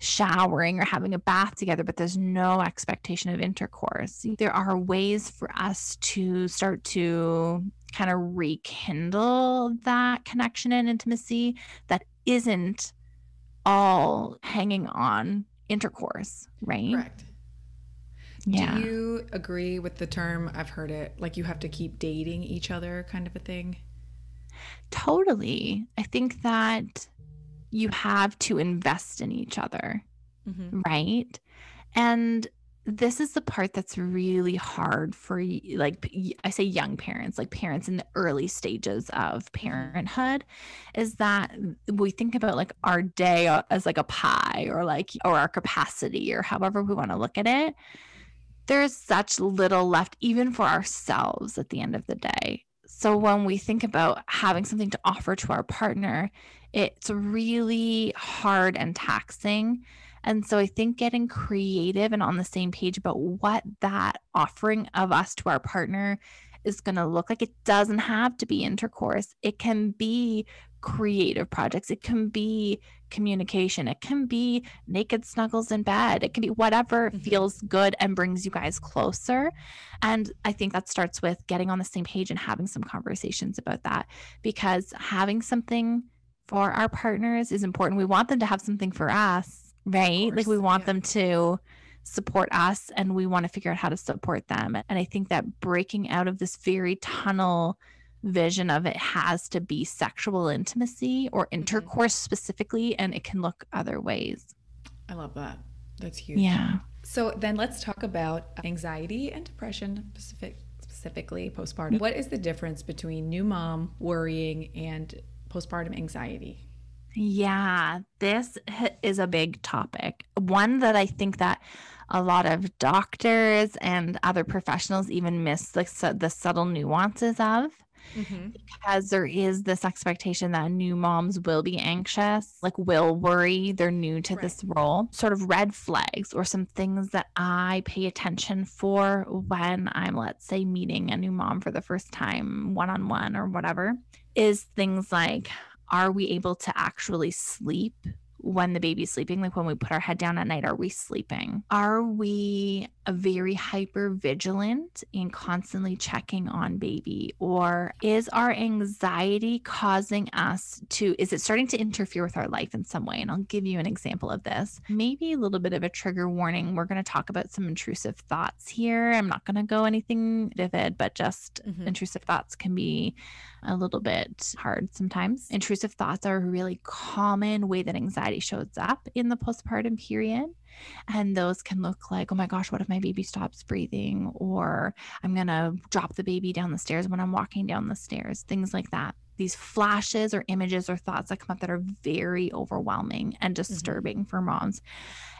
showering or having a bath together, but there's no expectation of intercourse. There are ways for us to start to kind of rekindle that connection and intimacy that isn't all hanging on intercourse, right? Correct. Yeah. Do you agree with the term? I've heard it like you have to keep dating each other, kind of a thing. Totally. I think that you have to invest in each other, mm-hmm. right? And this is the part that's really hard for like i say young parents like parents in the early stages of mm-hmm. parenthood is that we think about like our day as like a pie or like or our capacity or however we want to look at it there's such little left even for ourselves at the end of the day so when we think about having something to offer to our partner it's really hard and taxing and so I think getting creative and on the same page about what that offering of us to our partner is going to look like. It doesn't have to be intercourse, it can be creative projects, it can be communication, it can be naked snuggles in bed, it can be whatever mm-hmm. feels good and brings you guys closer. And I think that starts with getting on the same page and having some conversations about that because having something for our partners is important. We want them to have something for us right? Like we want yeah. them to support us and we want to figure out how to support them. And I think that breaking out of this very tunnel vision of it has to be sexual intimacy or mm-hmm. intercourse mm-hmm. specifically, and it can look other ways. I love that. That's huge. Yeah. So then let's talk about anxiety and depression specific specifically postpartum. What is the difference between new mom worrying and postpartum anxiety? Yeah, this is a big topic. One that I think that a lot of doctors and other professionals even miss like the subtle nuances of. Mm-hmm. Because there is this expectation that new moms will be anxious, like will worry. They're new to right. this role. Sort of red flags or some things that I pay attention for when I'm, let's say, meeting a new mom for the first time, one on one or whatever, is things like are we able to actually sleep when the baby's sleeping like when we put our head down at night are we sleeping are we a very hyper vigilant and constantly checking on baby? Or is our anxiety causing us to, is it starting to interfere with our life in some way? And I'll give you an example of this. Maybe a little bit of a trigger warning. We're going to talk about some intrusive thoughts here. I'm not going to go anything vivid, but just mm-hmm. intrusive thoughts can be a little bit hard sometimes. Intrusive thoughts are a really common way that anxiety shows up in the postpartum period. And those can look like, oh my gosh, what if my baby stops breathing? Or I'm going to drop the baby down the stairs when I'm walking down the stairs, things like that. These flashes or images or thoughts that come up that are very overwhelming and mm-hmm. disturbing mm-hmm. for moms.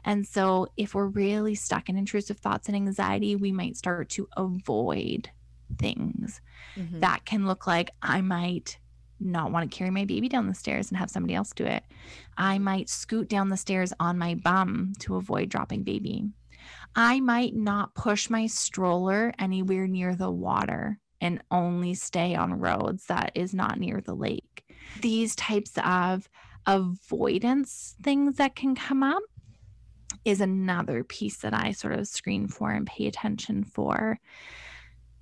And so, if we're really stuck in intrusive thoughts and anxiety, we might start to avoid things mm-hmm. that can look like I might not want to carry my baby down the stairs and have somebody else do it. I might scoot down the stairs on my bum to avoid dropping baby. I might not push my stroller anywhere near the water and only stay on roads that is not near the lake. These types of avoidance things that can come up is another piece that I sort of screen for and pay attention for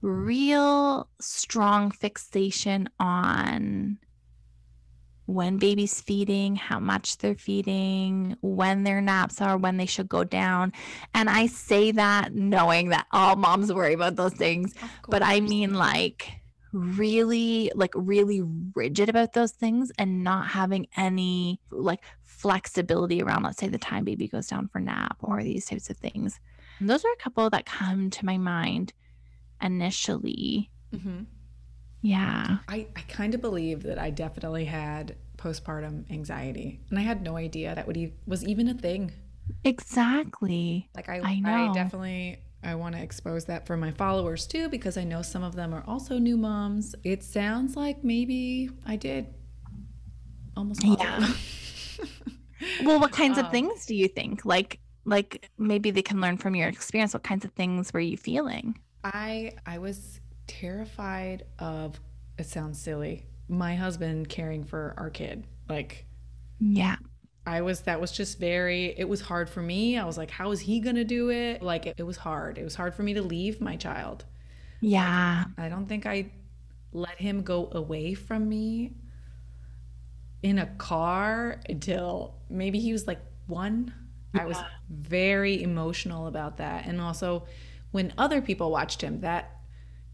real strong fixation on when baby's feeding, how much they're feeding, when their naps are, when they should go down. And I say that knowing that all moms worry about those things. But I mean, like, really, like, really rigid about those things and not having any, like, flexibility around, let's say, the time baby goes down for nap or these types of things. And those are a couple that come to my mind initially. Mm-hmm. Yeah. I, I kind of believe that I definitely had postpartum anxiety. And I had no idea that would e- was even a thing. Exactly. Like I, I, know. I definitely I want to expose that for my followers too because I know some of them are also new moms. It sounds like maybe I did almost yeah. well, what kinds um, of things do you think? Like like maybe they can learn from your experience. What kinds of things were you feeling? I I was terrified of it sounds silly. My husband caring for our kid. Like yeah. I was that was just very it was hard for me. I was like how is he going to do it? Like it, it, was hard. It was hard for me to leave my child. Yeah. I don't think I let him go away from me in a car until maybe he was like 1. Yeah. I was very emotional about that. And also when other people watched him that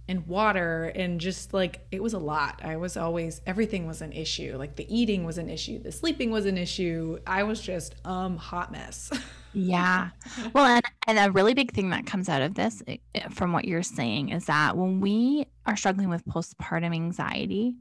and water and just like it was a lot. I was always everything was an issue. Like the eating was an issue. The sleeping was an issue. I was just um hot mess. Yeah. Well and, and a really big thing that comes out of this eh, from what you're saying is that when we are struggling with postpartum anxiety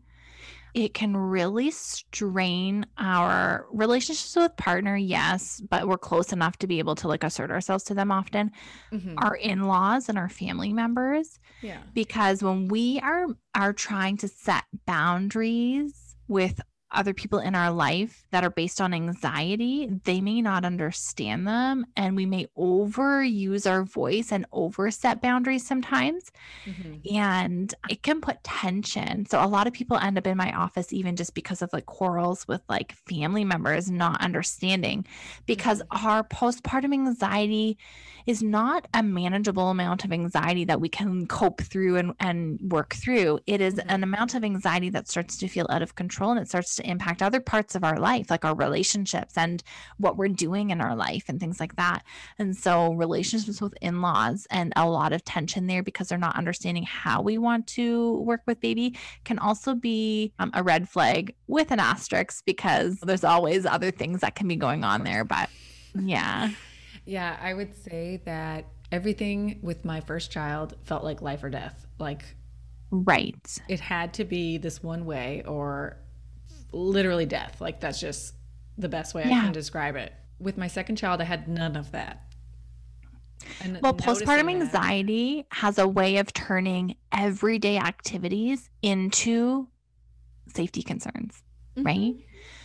it can really strain our relationships with partner yes but we're close enough to be able to like assert ourselves to them often. Mm-hmm. our in-laws and our family members. Yeah. Because when we are are trying to set boundaries with other people in our life that are based on anxiety, they may not understand them. And we may overuse our voice and overset boundaries sometimes. Mm-hmm. And it can put tension. So a lot of people end up in my office, even just because of like quarrels with like family members not understanding, because mm-hmm. our postpartum anxiety is not a manageable amount of anxiety that we can cope through and, and work through. It is mm-hmm. an amount of anxiety that starts to feel out of control and it starts to impact other parts of our life, like our relationships and what we're doing in our life and things like that. And so, relationships with in laws and a lot of tension there because they're not understanding how we want to work with baby can also be um, a red flag with an asterisk because there's always other things that can be going on there. But yeah. Yeah, I would say that everything with my first child felt like life or death. Like, right. It had to be this one way or literally death. Like that's just the best way yeah. I can describe it. With my second child, I had none of that. And well, postpartum anxiety has a way of turning everyday activities into safety concerns, mm-hmm. right?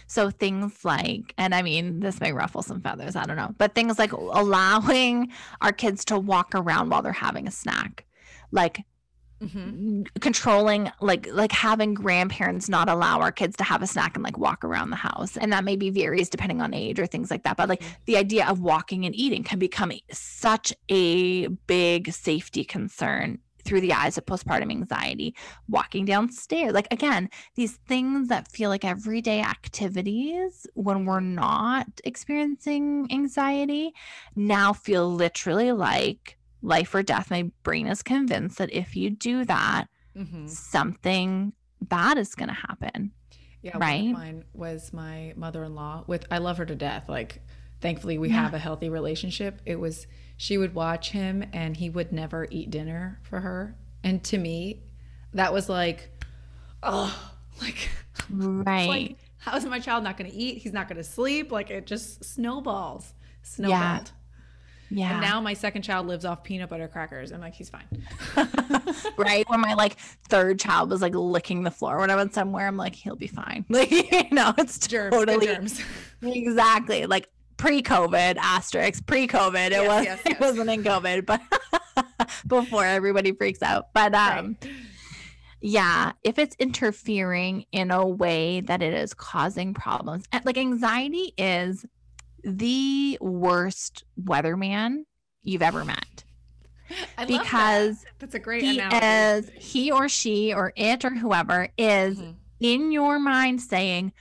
So things like, and I mean, this may ruffle some feathers, I don't know, but things like allowing our kids to walk around while they're having a snack, like mm-hmm. controlling like like having grandparents not allow our kids to have a snack and like walk around the house and that maybe varies depending on age or things like that but like mm-hmm. the idea of walking and eating can become such a big safety concern through the eyes of postpartum anxiety, walking downstairs. Like, again, these things that feel like everyday activities when we're not experiencing anxiety now feel literally like life or death. My brain is convinced that if you do that, mm-hmm. something bad is going to happen. Yeah, right. mine was my mother-in-law. With I love her to death. Like, thankfully, we yeah. have a healthy relationship. It was she would watch him and he would never eat dinner for her. And to me, that was like, oh, like, right. like, how is my child not going to eat? He's not going to sleep. Like it just snowballs, snowballed. Yeah. Yeah. And now my second child lives off peanut butter crackers. I'm like, he's fine. right. When my like third child was like licking the floor when I went somewhere, I'm like, he'll be fine. Like, you know, it's germs, totally germs. exactly like pre-COVID asterisk pre-COVID. It yes, was yes, yes. it wasn't in COVID, but before everybody freaks out. But um right. yeah, if it's interfering in a way that it is causing problems, like anxiety is the worst weatherman you've ever met. I because that. that's a great he analogy. is he or she or it or whoever is mm-hmm. in your mind saying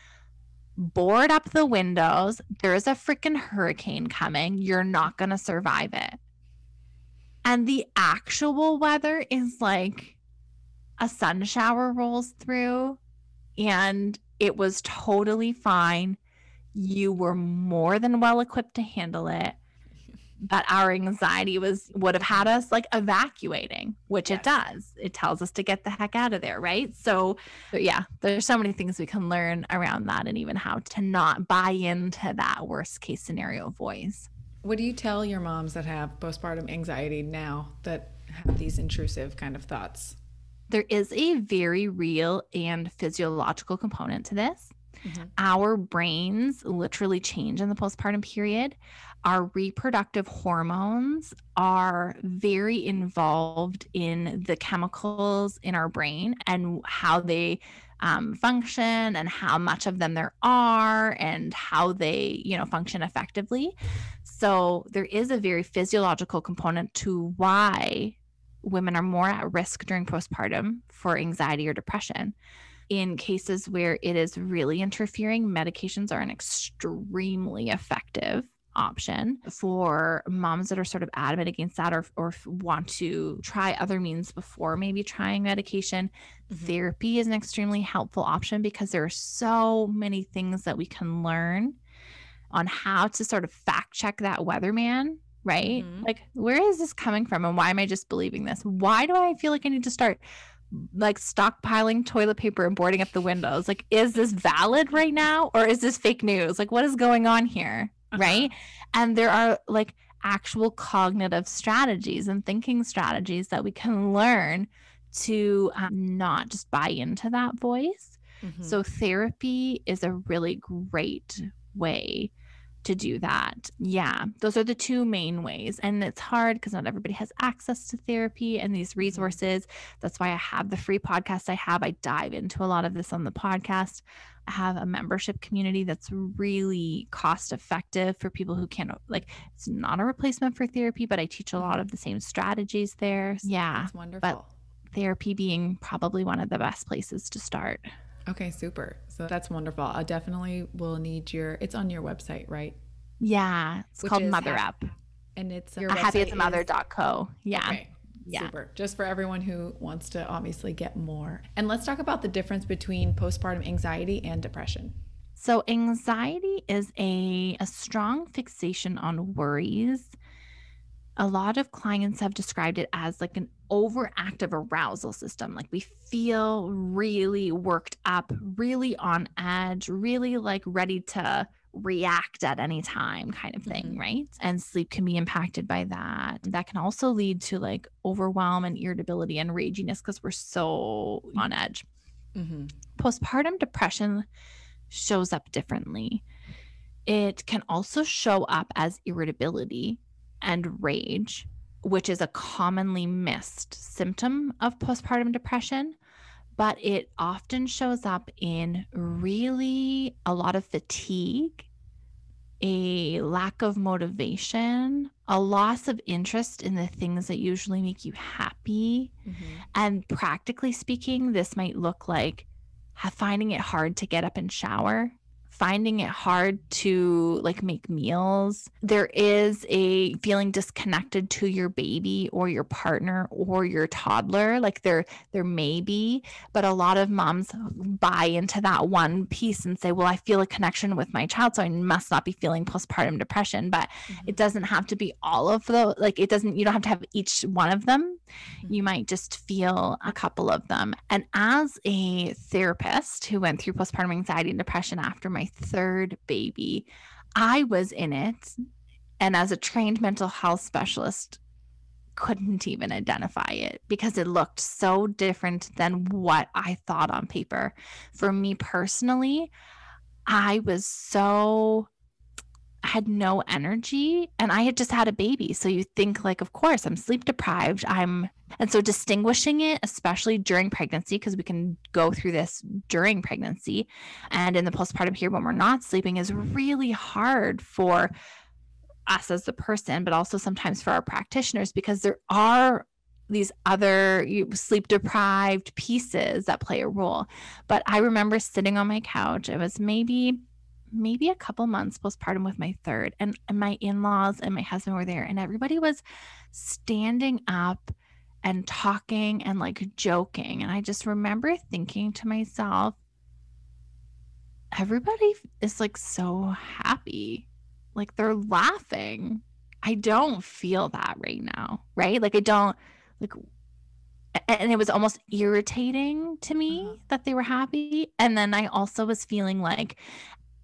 board up the windows. There's a freaking hurricane coming. You're not going to survive it. And the actual weather is like a sun shower rolls through and it was totally fine. You were more than well equipped to handle it that our anxiety was would have had us like evacuating which yes. it does. It tells us to get the heck out of there right? So, so yeah there's so many things we can learn around that and even how to not buy into that worst case scenario voice. What do you tell your moms that have postpartum anxiety now that have these intrusive kind of thoughts? There is a very real and physiological component to this Mm-hmm. Our brains literally change in the postpartum period. Our reproductive hormones are very involved in the chemicals in our brain and how they um, function and how much of them there are and how they you know function effectively. So there is a very physiological component to why women are more at risk during postpartum for anxiety or depression in cases where it is really interfering medications are an extremely effective option for moms that are sort of adamant against that or, or want to try other means before maybe trying medication. Mm-hmm. Therapy is an extremely helpful option because there are so many things that we can learn on how to sort of fact check that weatherman right? Mm-hmm. Like, where is this coming from? And why am I just believing this? Why do I feel like I need to start like stockpiling toilet paper and boarding up the windows? Like, is this valid right now or is this fake news? Like, what is going on here? uh-huh. right? And there are like actual cognitive strategies and thinking strategies that we can learn to um, not just buy into that voice. Mm-hmm. So, therapy is a really great way to do that. Yeah, those are the two main ways. And it's hard because not everybody has access to therapy and these mm-hmm. resources. That's why I have the free podcast I have. I dive into a lot of this on the podcast I have a membership community that's really cost effective for people who can't like it's not a replacement for therapy but i teach a lot mm-hmm. of the same strategies there yeah that's wonderful but therapy being probably one of the best places to start okay super so that's wonderful i definitely will need your it's on your website right yeah it's Which called mother ha- up and it's your happyasmother.co yeah okay. Yeah. Super. Just for everyone who wants to obviously get more. And let's talk about the difference between postpartum anxiety and depression. So, anxiety is a, a strong fixation on worries. A lot of clients have described it as like an overactive arousal system. Like we feel really worked up, really on edge, really like ready to react at any time kind of thing, mm-hmm. right? And sleep can be impacted by that. That can also lead to like overwhelm and irritability and raginess because we're so on edge. Mm-hmm. Postpartum depression shows up differently. It can also show up as irritability and rage. Which is a commonly missed symptom of postpartum depression, but it often shows up in really a lot of fatigue, a lack of motivation, a loss of interest in the things that usually make you happy. Mm-hmm. And practically speaking, this might look like finding it hard to get up and shower finding it hard to like make meals. There is a feeling disconnected to your baby or your partner or your toddler. Like there there may be, but a lot of moms buy into that one piece and say, "Well, I feel a connection with my child, so I must not be feeling postpartum depression." But mm-hmm. it doesn't have to be all of those. Like it doesn't you don't have to have each one of them. Mm-hmm. You might just feel a couple of them. And as a therapist who went through postpartum anxiety and depression after my third baby, I was in it. And as a trained mental health specialist, couldn't even identify it because it looked so different than what I thought on paper. For me personally, I was so had no energy and I had just had a baby. So you think like of course I'm sleep deprived. I'm and so distinguishing it especially during pregnancy because we can go through this during pregnancy and in the postpartum period when we're not sleeping is really hard for us as the person but also sometimes for our practitioners because there are these other sleep deprived pieces that play a role. But I remember sitting on my couch. It was maybe maybe a couple months postpartum with my third and, and my in-laws and my husband were there and everybody was standing up and talking and like joking and i just remember thinking to myself everybody is like so happy. Like they're laughing. I don't feel that right now right? Like i don't like and it was almost irritating to me uh-huh. that they were happy and then i also was feeling like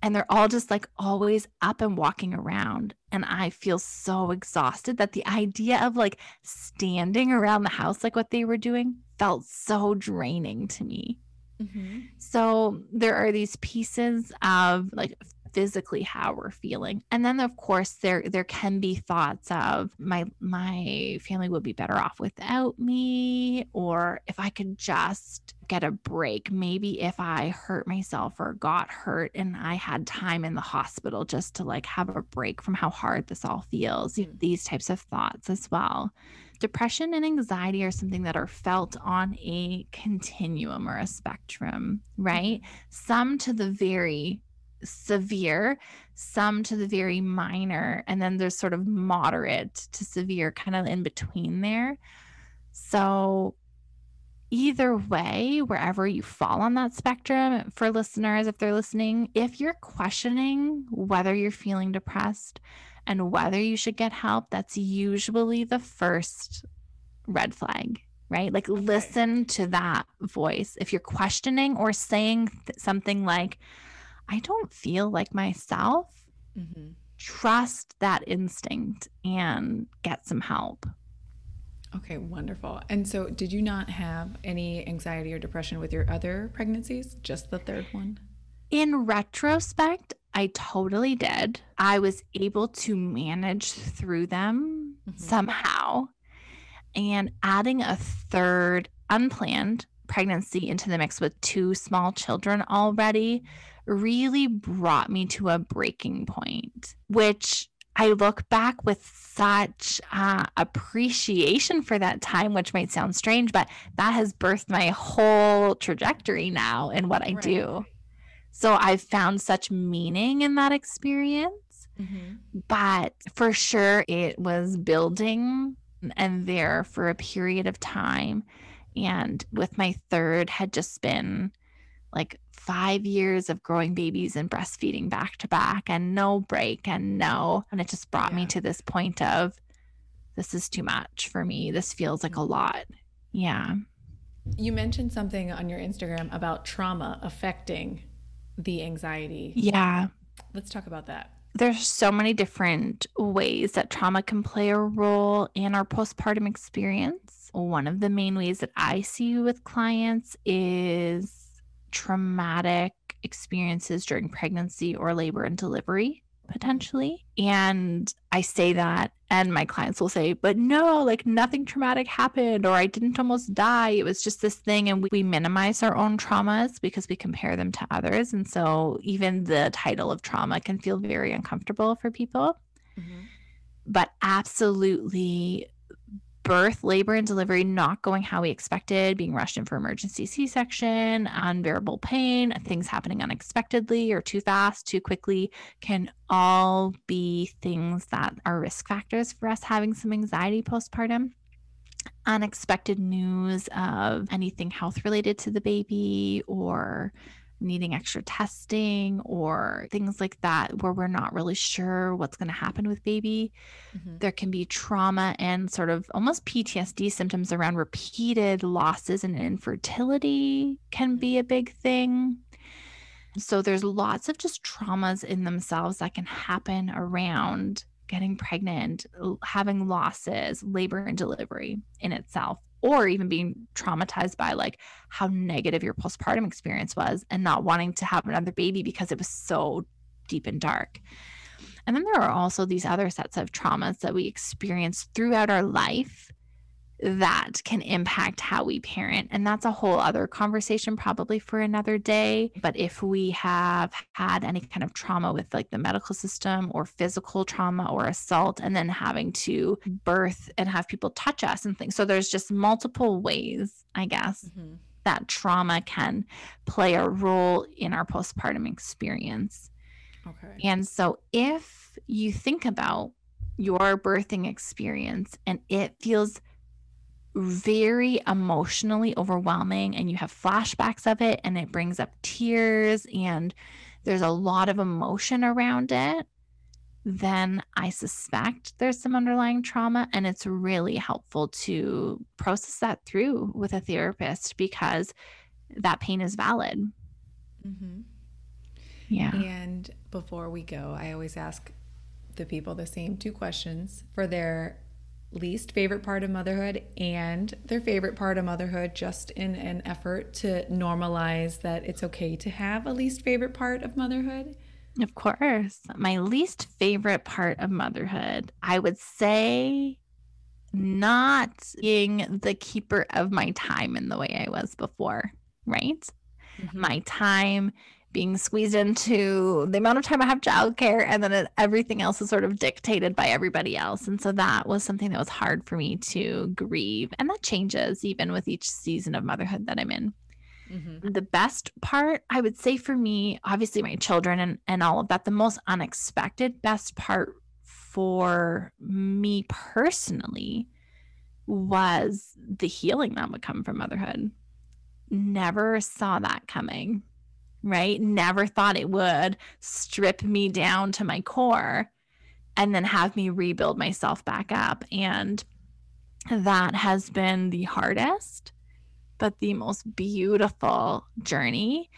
and they're all just like always up and walking around and i feel so exhausted that the idea of like standing around the house like what they were doing felt so draining to me mm-hmm. so there are these pieces of like physically how we're feeling and then of course there there can be thoughts of my my family would be better off without me or if i could just get a break maybe if i hurt myself or got hurt and i had time in the hospital just to like have a break from how hard this all feels these types of thoughts as well depression and anxiety are something that are felt on a continuum or a spectrum, right? Mm-hmm. Some to the very severe, some to the very minor, and then there's sort of moderate to severe, kind of in between there. So, either way, wherever you fall on that spectrum, for listeners, if they're listening, if you're questioning whether you're feeling depressed and whether you should get help, that's usually the first red flag right? Like listen to that voice. If you're questioning or saying th- something like, I don't feel like myself. Mm-hmm. Trust that instinct and get some help. Okay, wonderful. And so, did you not have any anxiety or depression with your other pregnancies? Just the third one? In retrospect, I totally did. I was able to manage through them mm-hmm. somehow. And adding a third unplanned pregnancy into the mix with two small children already really brought me to a breaking point, which I look back with such uh, appreciation for that time, which might sound strange, but that has birthed my whole trajectory now in what I right. do. So I've found such meaning in that experience. Mm-hmm. But for sure, it was building and there for a period of time. And with my third, had just been like five years of growing babies and breastfeeding back to back and no break and no. And it just brought yeah. me to this point of this is too much for me. This feels like a mm-hmm. lot. Yeah. You mentioned something on your Instagram about trauma affecting the anxiety. Yeah. Let's talk about that. There's so many different ways that trauma can play a role in our postpartum experience. One of the main ways that I see with clients is traumatic experiences during pregnancy or labor and delivery. potentially. And I say that, and my clients will say, but no, like nothing traumatic happened, or I didn't almost die. It was just this thing. And we, we minimize our own traumas because we compare them to others. And so even the title of trauma can feel very uncomfortable for people. Mm-hmm. But absolutely, birth, labor, and delivery not going how we expected, being rushed in for emergency C section, unbearable pain, things happening unexpectedly or too fast, too quickly can all be things that are risk factors for us having some anxiety postpartum. Unexpected news of anything health related to the baby or needing extra testing or things like that where we're not really sure what's going to happen with baby. Mm-hmm. There can be trauma and sort of almost PTSD symptoms around repeated losses and infertility can be a big thing. So there's lots of just traumas in themselves that can happen around getting pregnant, having losses, labor and delivery in itself or even being traumatized by like how negative your postpartum experience was and not wanting to have another baby because it was so deep and dark. And then there are also these other sets of traumas that we experience throughout our life that can impact how we parent. And that's a whole other conversation, probably for another day. But if we have had any kind of trauma with like the medical system or physical trauma or assault, and then having to birth and have people touch us and things. So there's just multiple ways, I guess. Mm-hmm. That trauma can play a role in our postpartum experience. Okay. And so if you think about your birthing experience and it feels very emotionally overwhelming and you have flashbacks of it and it brings up tears and there's a lot of emotion around it, then I suspect there's some underlying trauma. And it's really helpful to process that through with a therapist because that pain is valid. Mm-hmm. Yeah. And before we go, I always ask the people the same two questions for their least favorite part of motherhood and their favorite part of motherhood, just in an effort to normalize that it's okay to have a least favorite part of motherhood? Of course. My least favorite part of motherhood, I would say not being the keeper of my time in the way I was before, right? Mm-hmm. My time being squeezed into the amount of time I have childcare, and then everything else is sort of dictated by everybody else. And so that was something that was hard for me to grieve. And that changes even with each season of motherhood that I'm in. Mm-hmm. The best part, I would say for me, obviously my children and, and all of that, the most unexpected best part for me personally was the healing that would come from motherhood. Never saw that coming right? Never thought it would strip me down to my core and then have me rebuild myself back up. And that has been the hardest, but the most beautiful journey.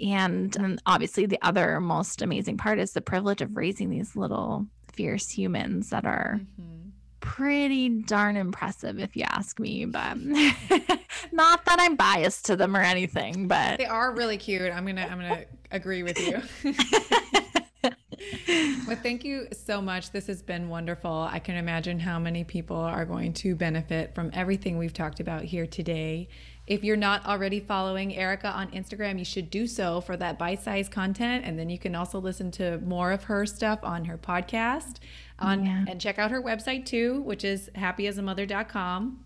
And, and obviously, the other most amazing part is the privilege of raising these little fierce humans that are. Mm-hmm pretty darn impressive if you ask me but not that i'm biased to them or anything but they are really cute. I'm gonna i'm gonna agree with you well thank you so much this has been wonderful i can imagine how many people are going to benefit from everything we've talked about here today if you're not already following Erica on Instagram, you should do so for that bite sized content. And then you can also listen to more of her stuff on her podcast on yeah. and check out her website too, which is happyasamother.com.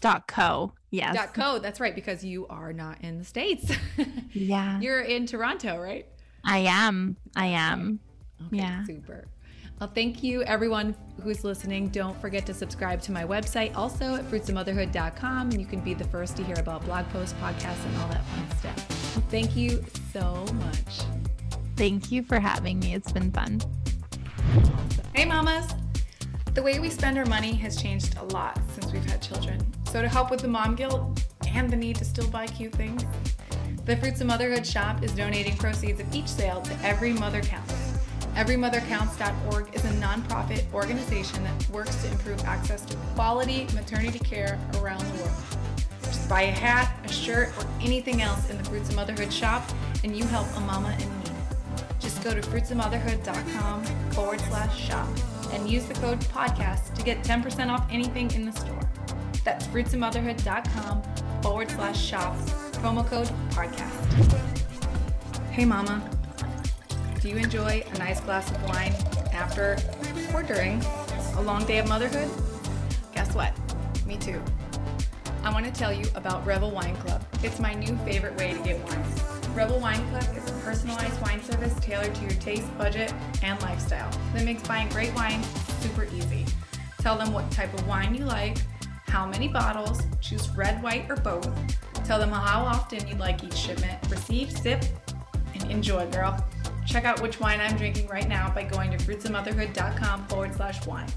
Dot co. Yes. Dot co. That's right, because you are not in the States. yeah. You're in Toronto, right? I am. I am. Okay, yeah. Super. Well, thank you everyone who's listening. Don't forget to subscribe to my website also at fruitsofmotherhood.com and you can be the first to hear about blog posts, podcasts, and all that fun stuff. Thank you so much. Thank you for having me. It's been fun. Hey, mamas! The way we spend our money has changed a lot since we've had children. So, to help with the mom guilt and the need to still buy cute things, the Fruits of Motherhood shop is donating proceeds of each sale to Every Mother Counts. EveryMotherCounts.org is a nonprofit organization that works to improve access to quality maternity care around the world. Just buy a hat, a shirt, or anything else in the Fruits of Motherhood shop, and you help a mama in need. Just go to fruitsofmotherhood.com forward slash shop and use the code podcast to get 10% off anything in the store. That's fruitsofmotherhood.com forward slash shop, promo code podcast. Hey, Mama. Do you enjoy a nice glass of wine after or during a long day of motherhood? Guess what? Me too. I want to tell you about Rebel Wine Club. It's my new favorite way to get wine. Rebel Wine Club is a personalized wine service tailored to your taste, budget, and lifestyle that makes buying great wine super easy. Tell them what type of wine you like, how many bottles, choose red, white, or both. Tell them how often you'd like each shipment. Receive, sip, enjoy, girl. Check out which wine I'm drinking right now by going to fruitsofmotherhood.com forward slash wine.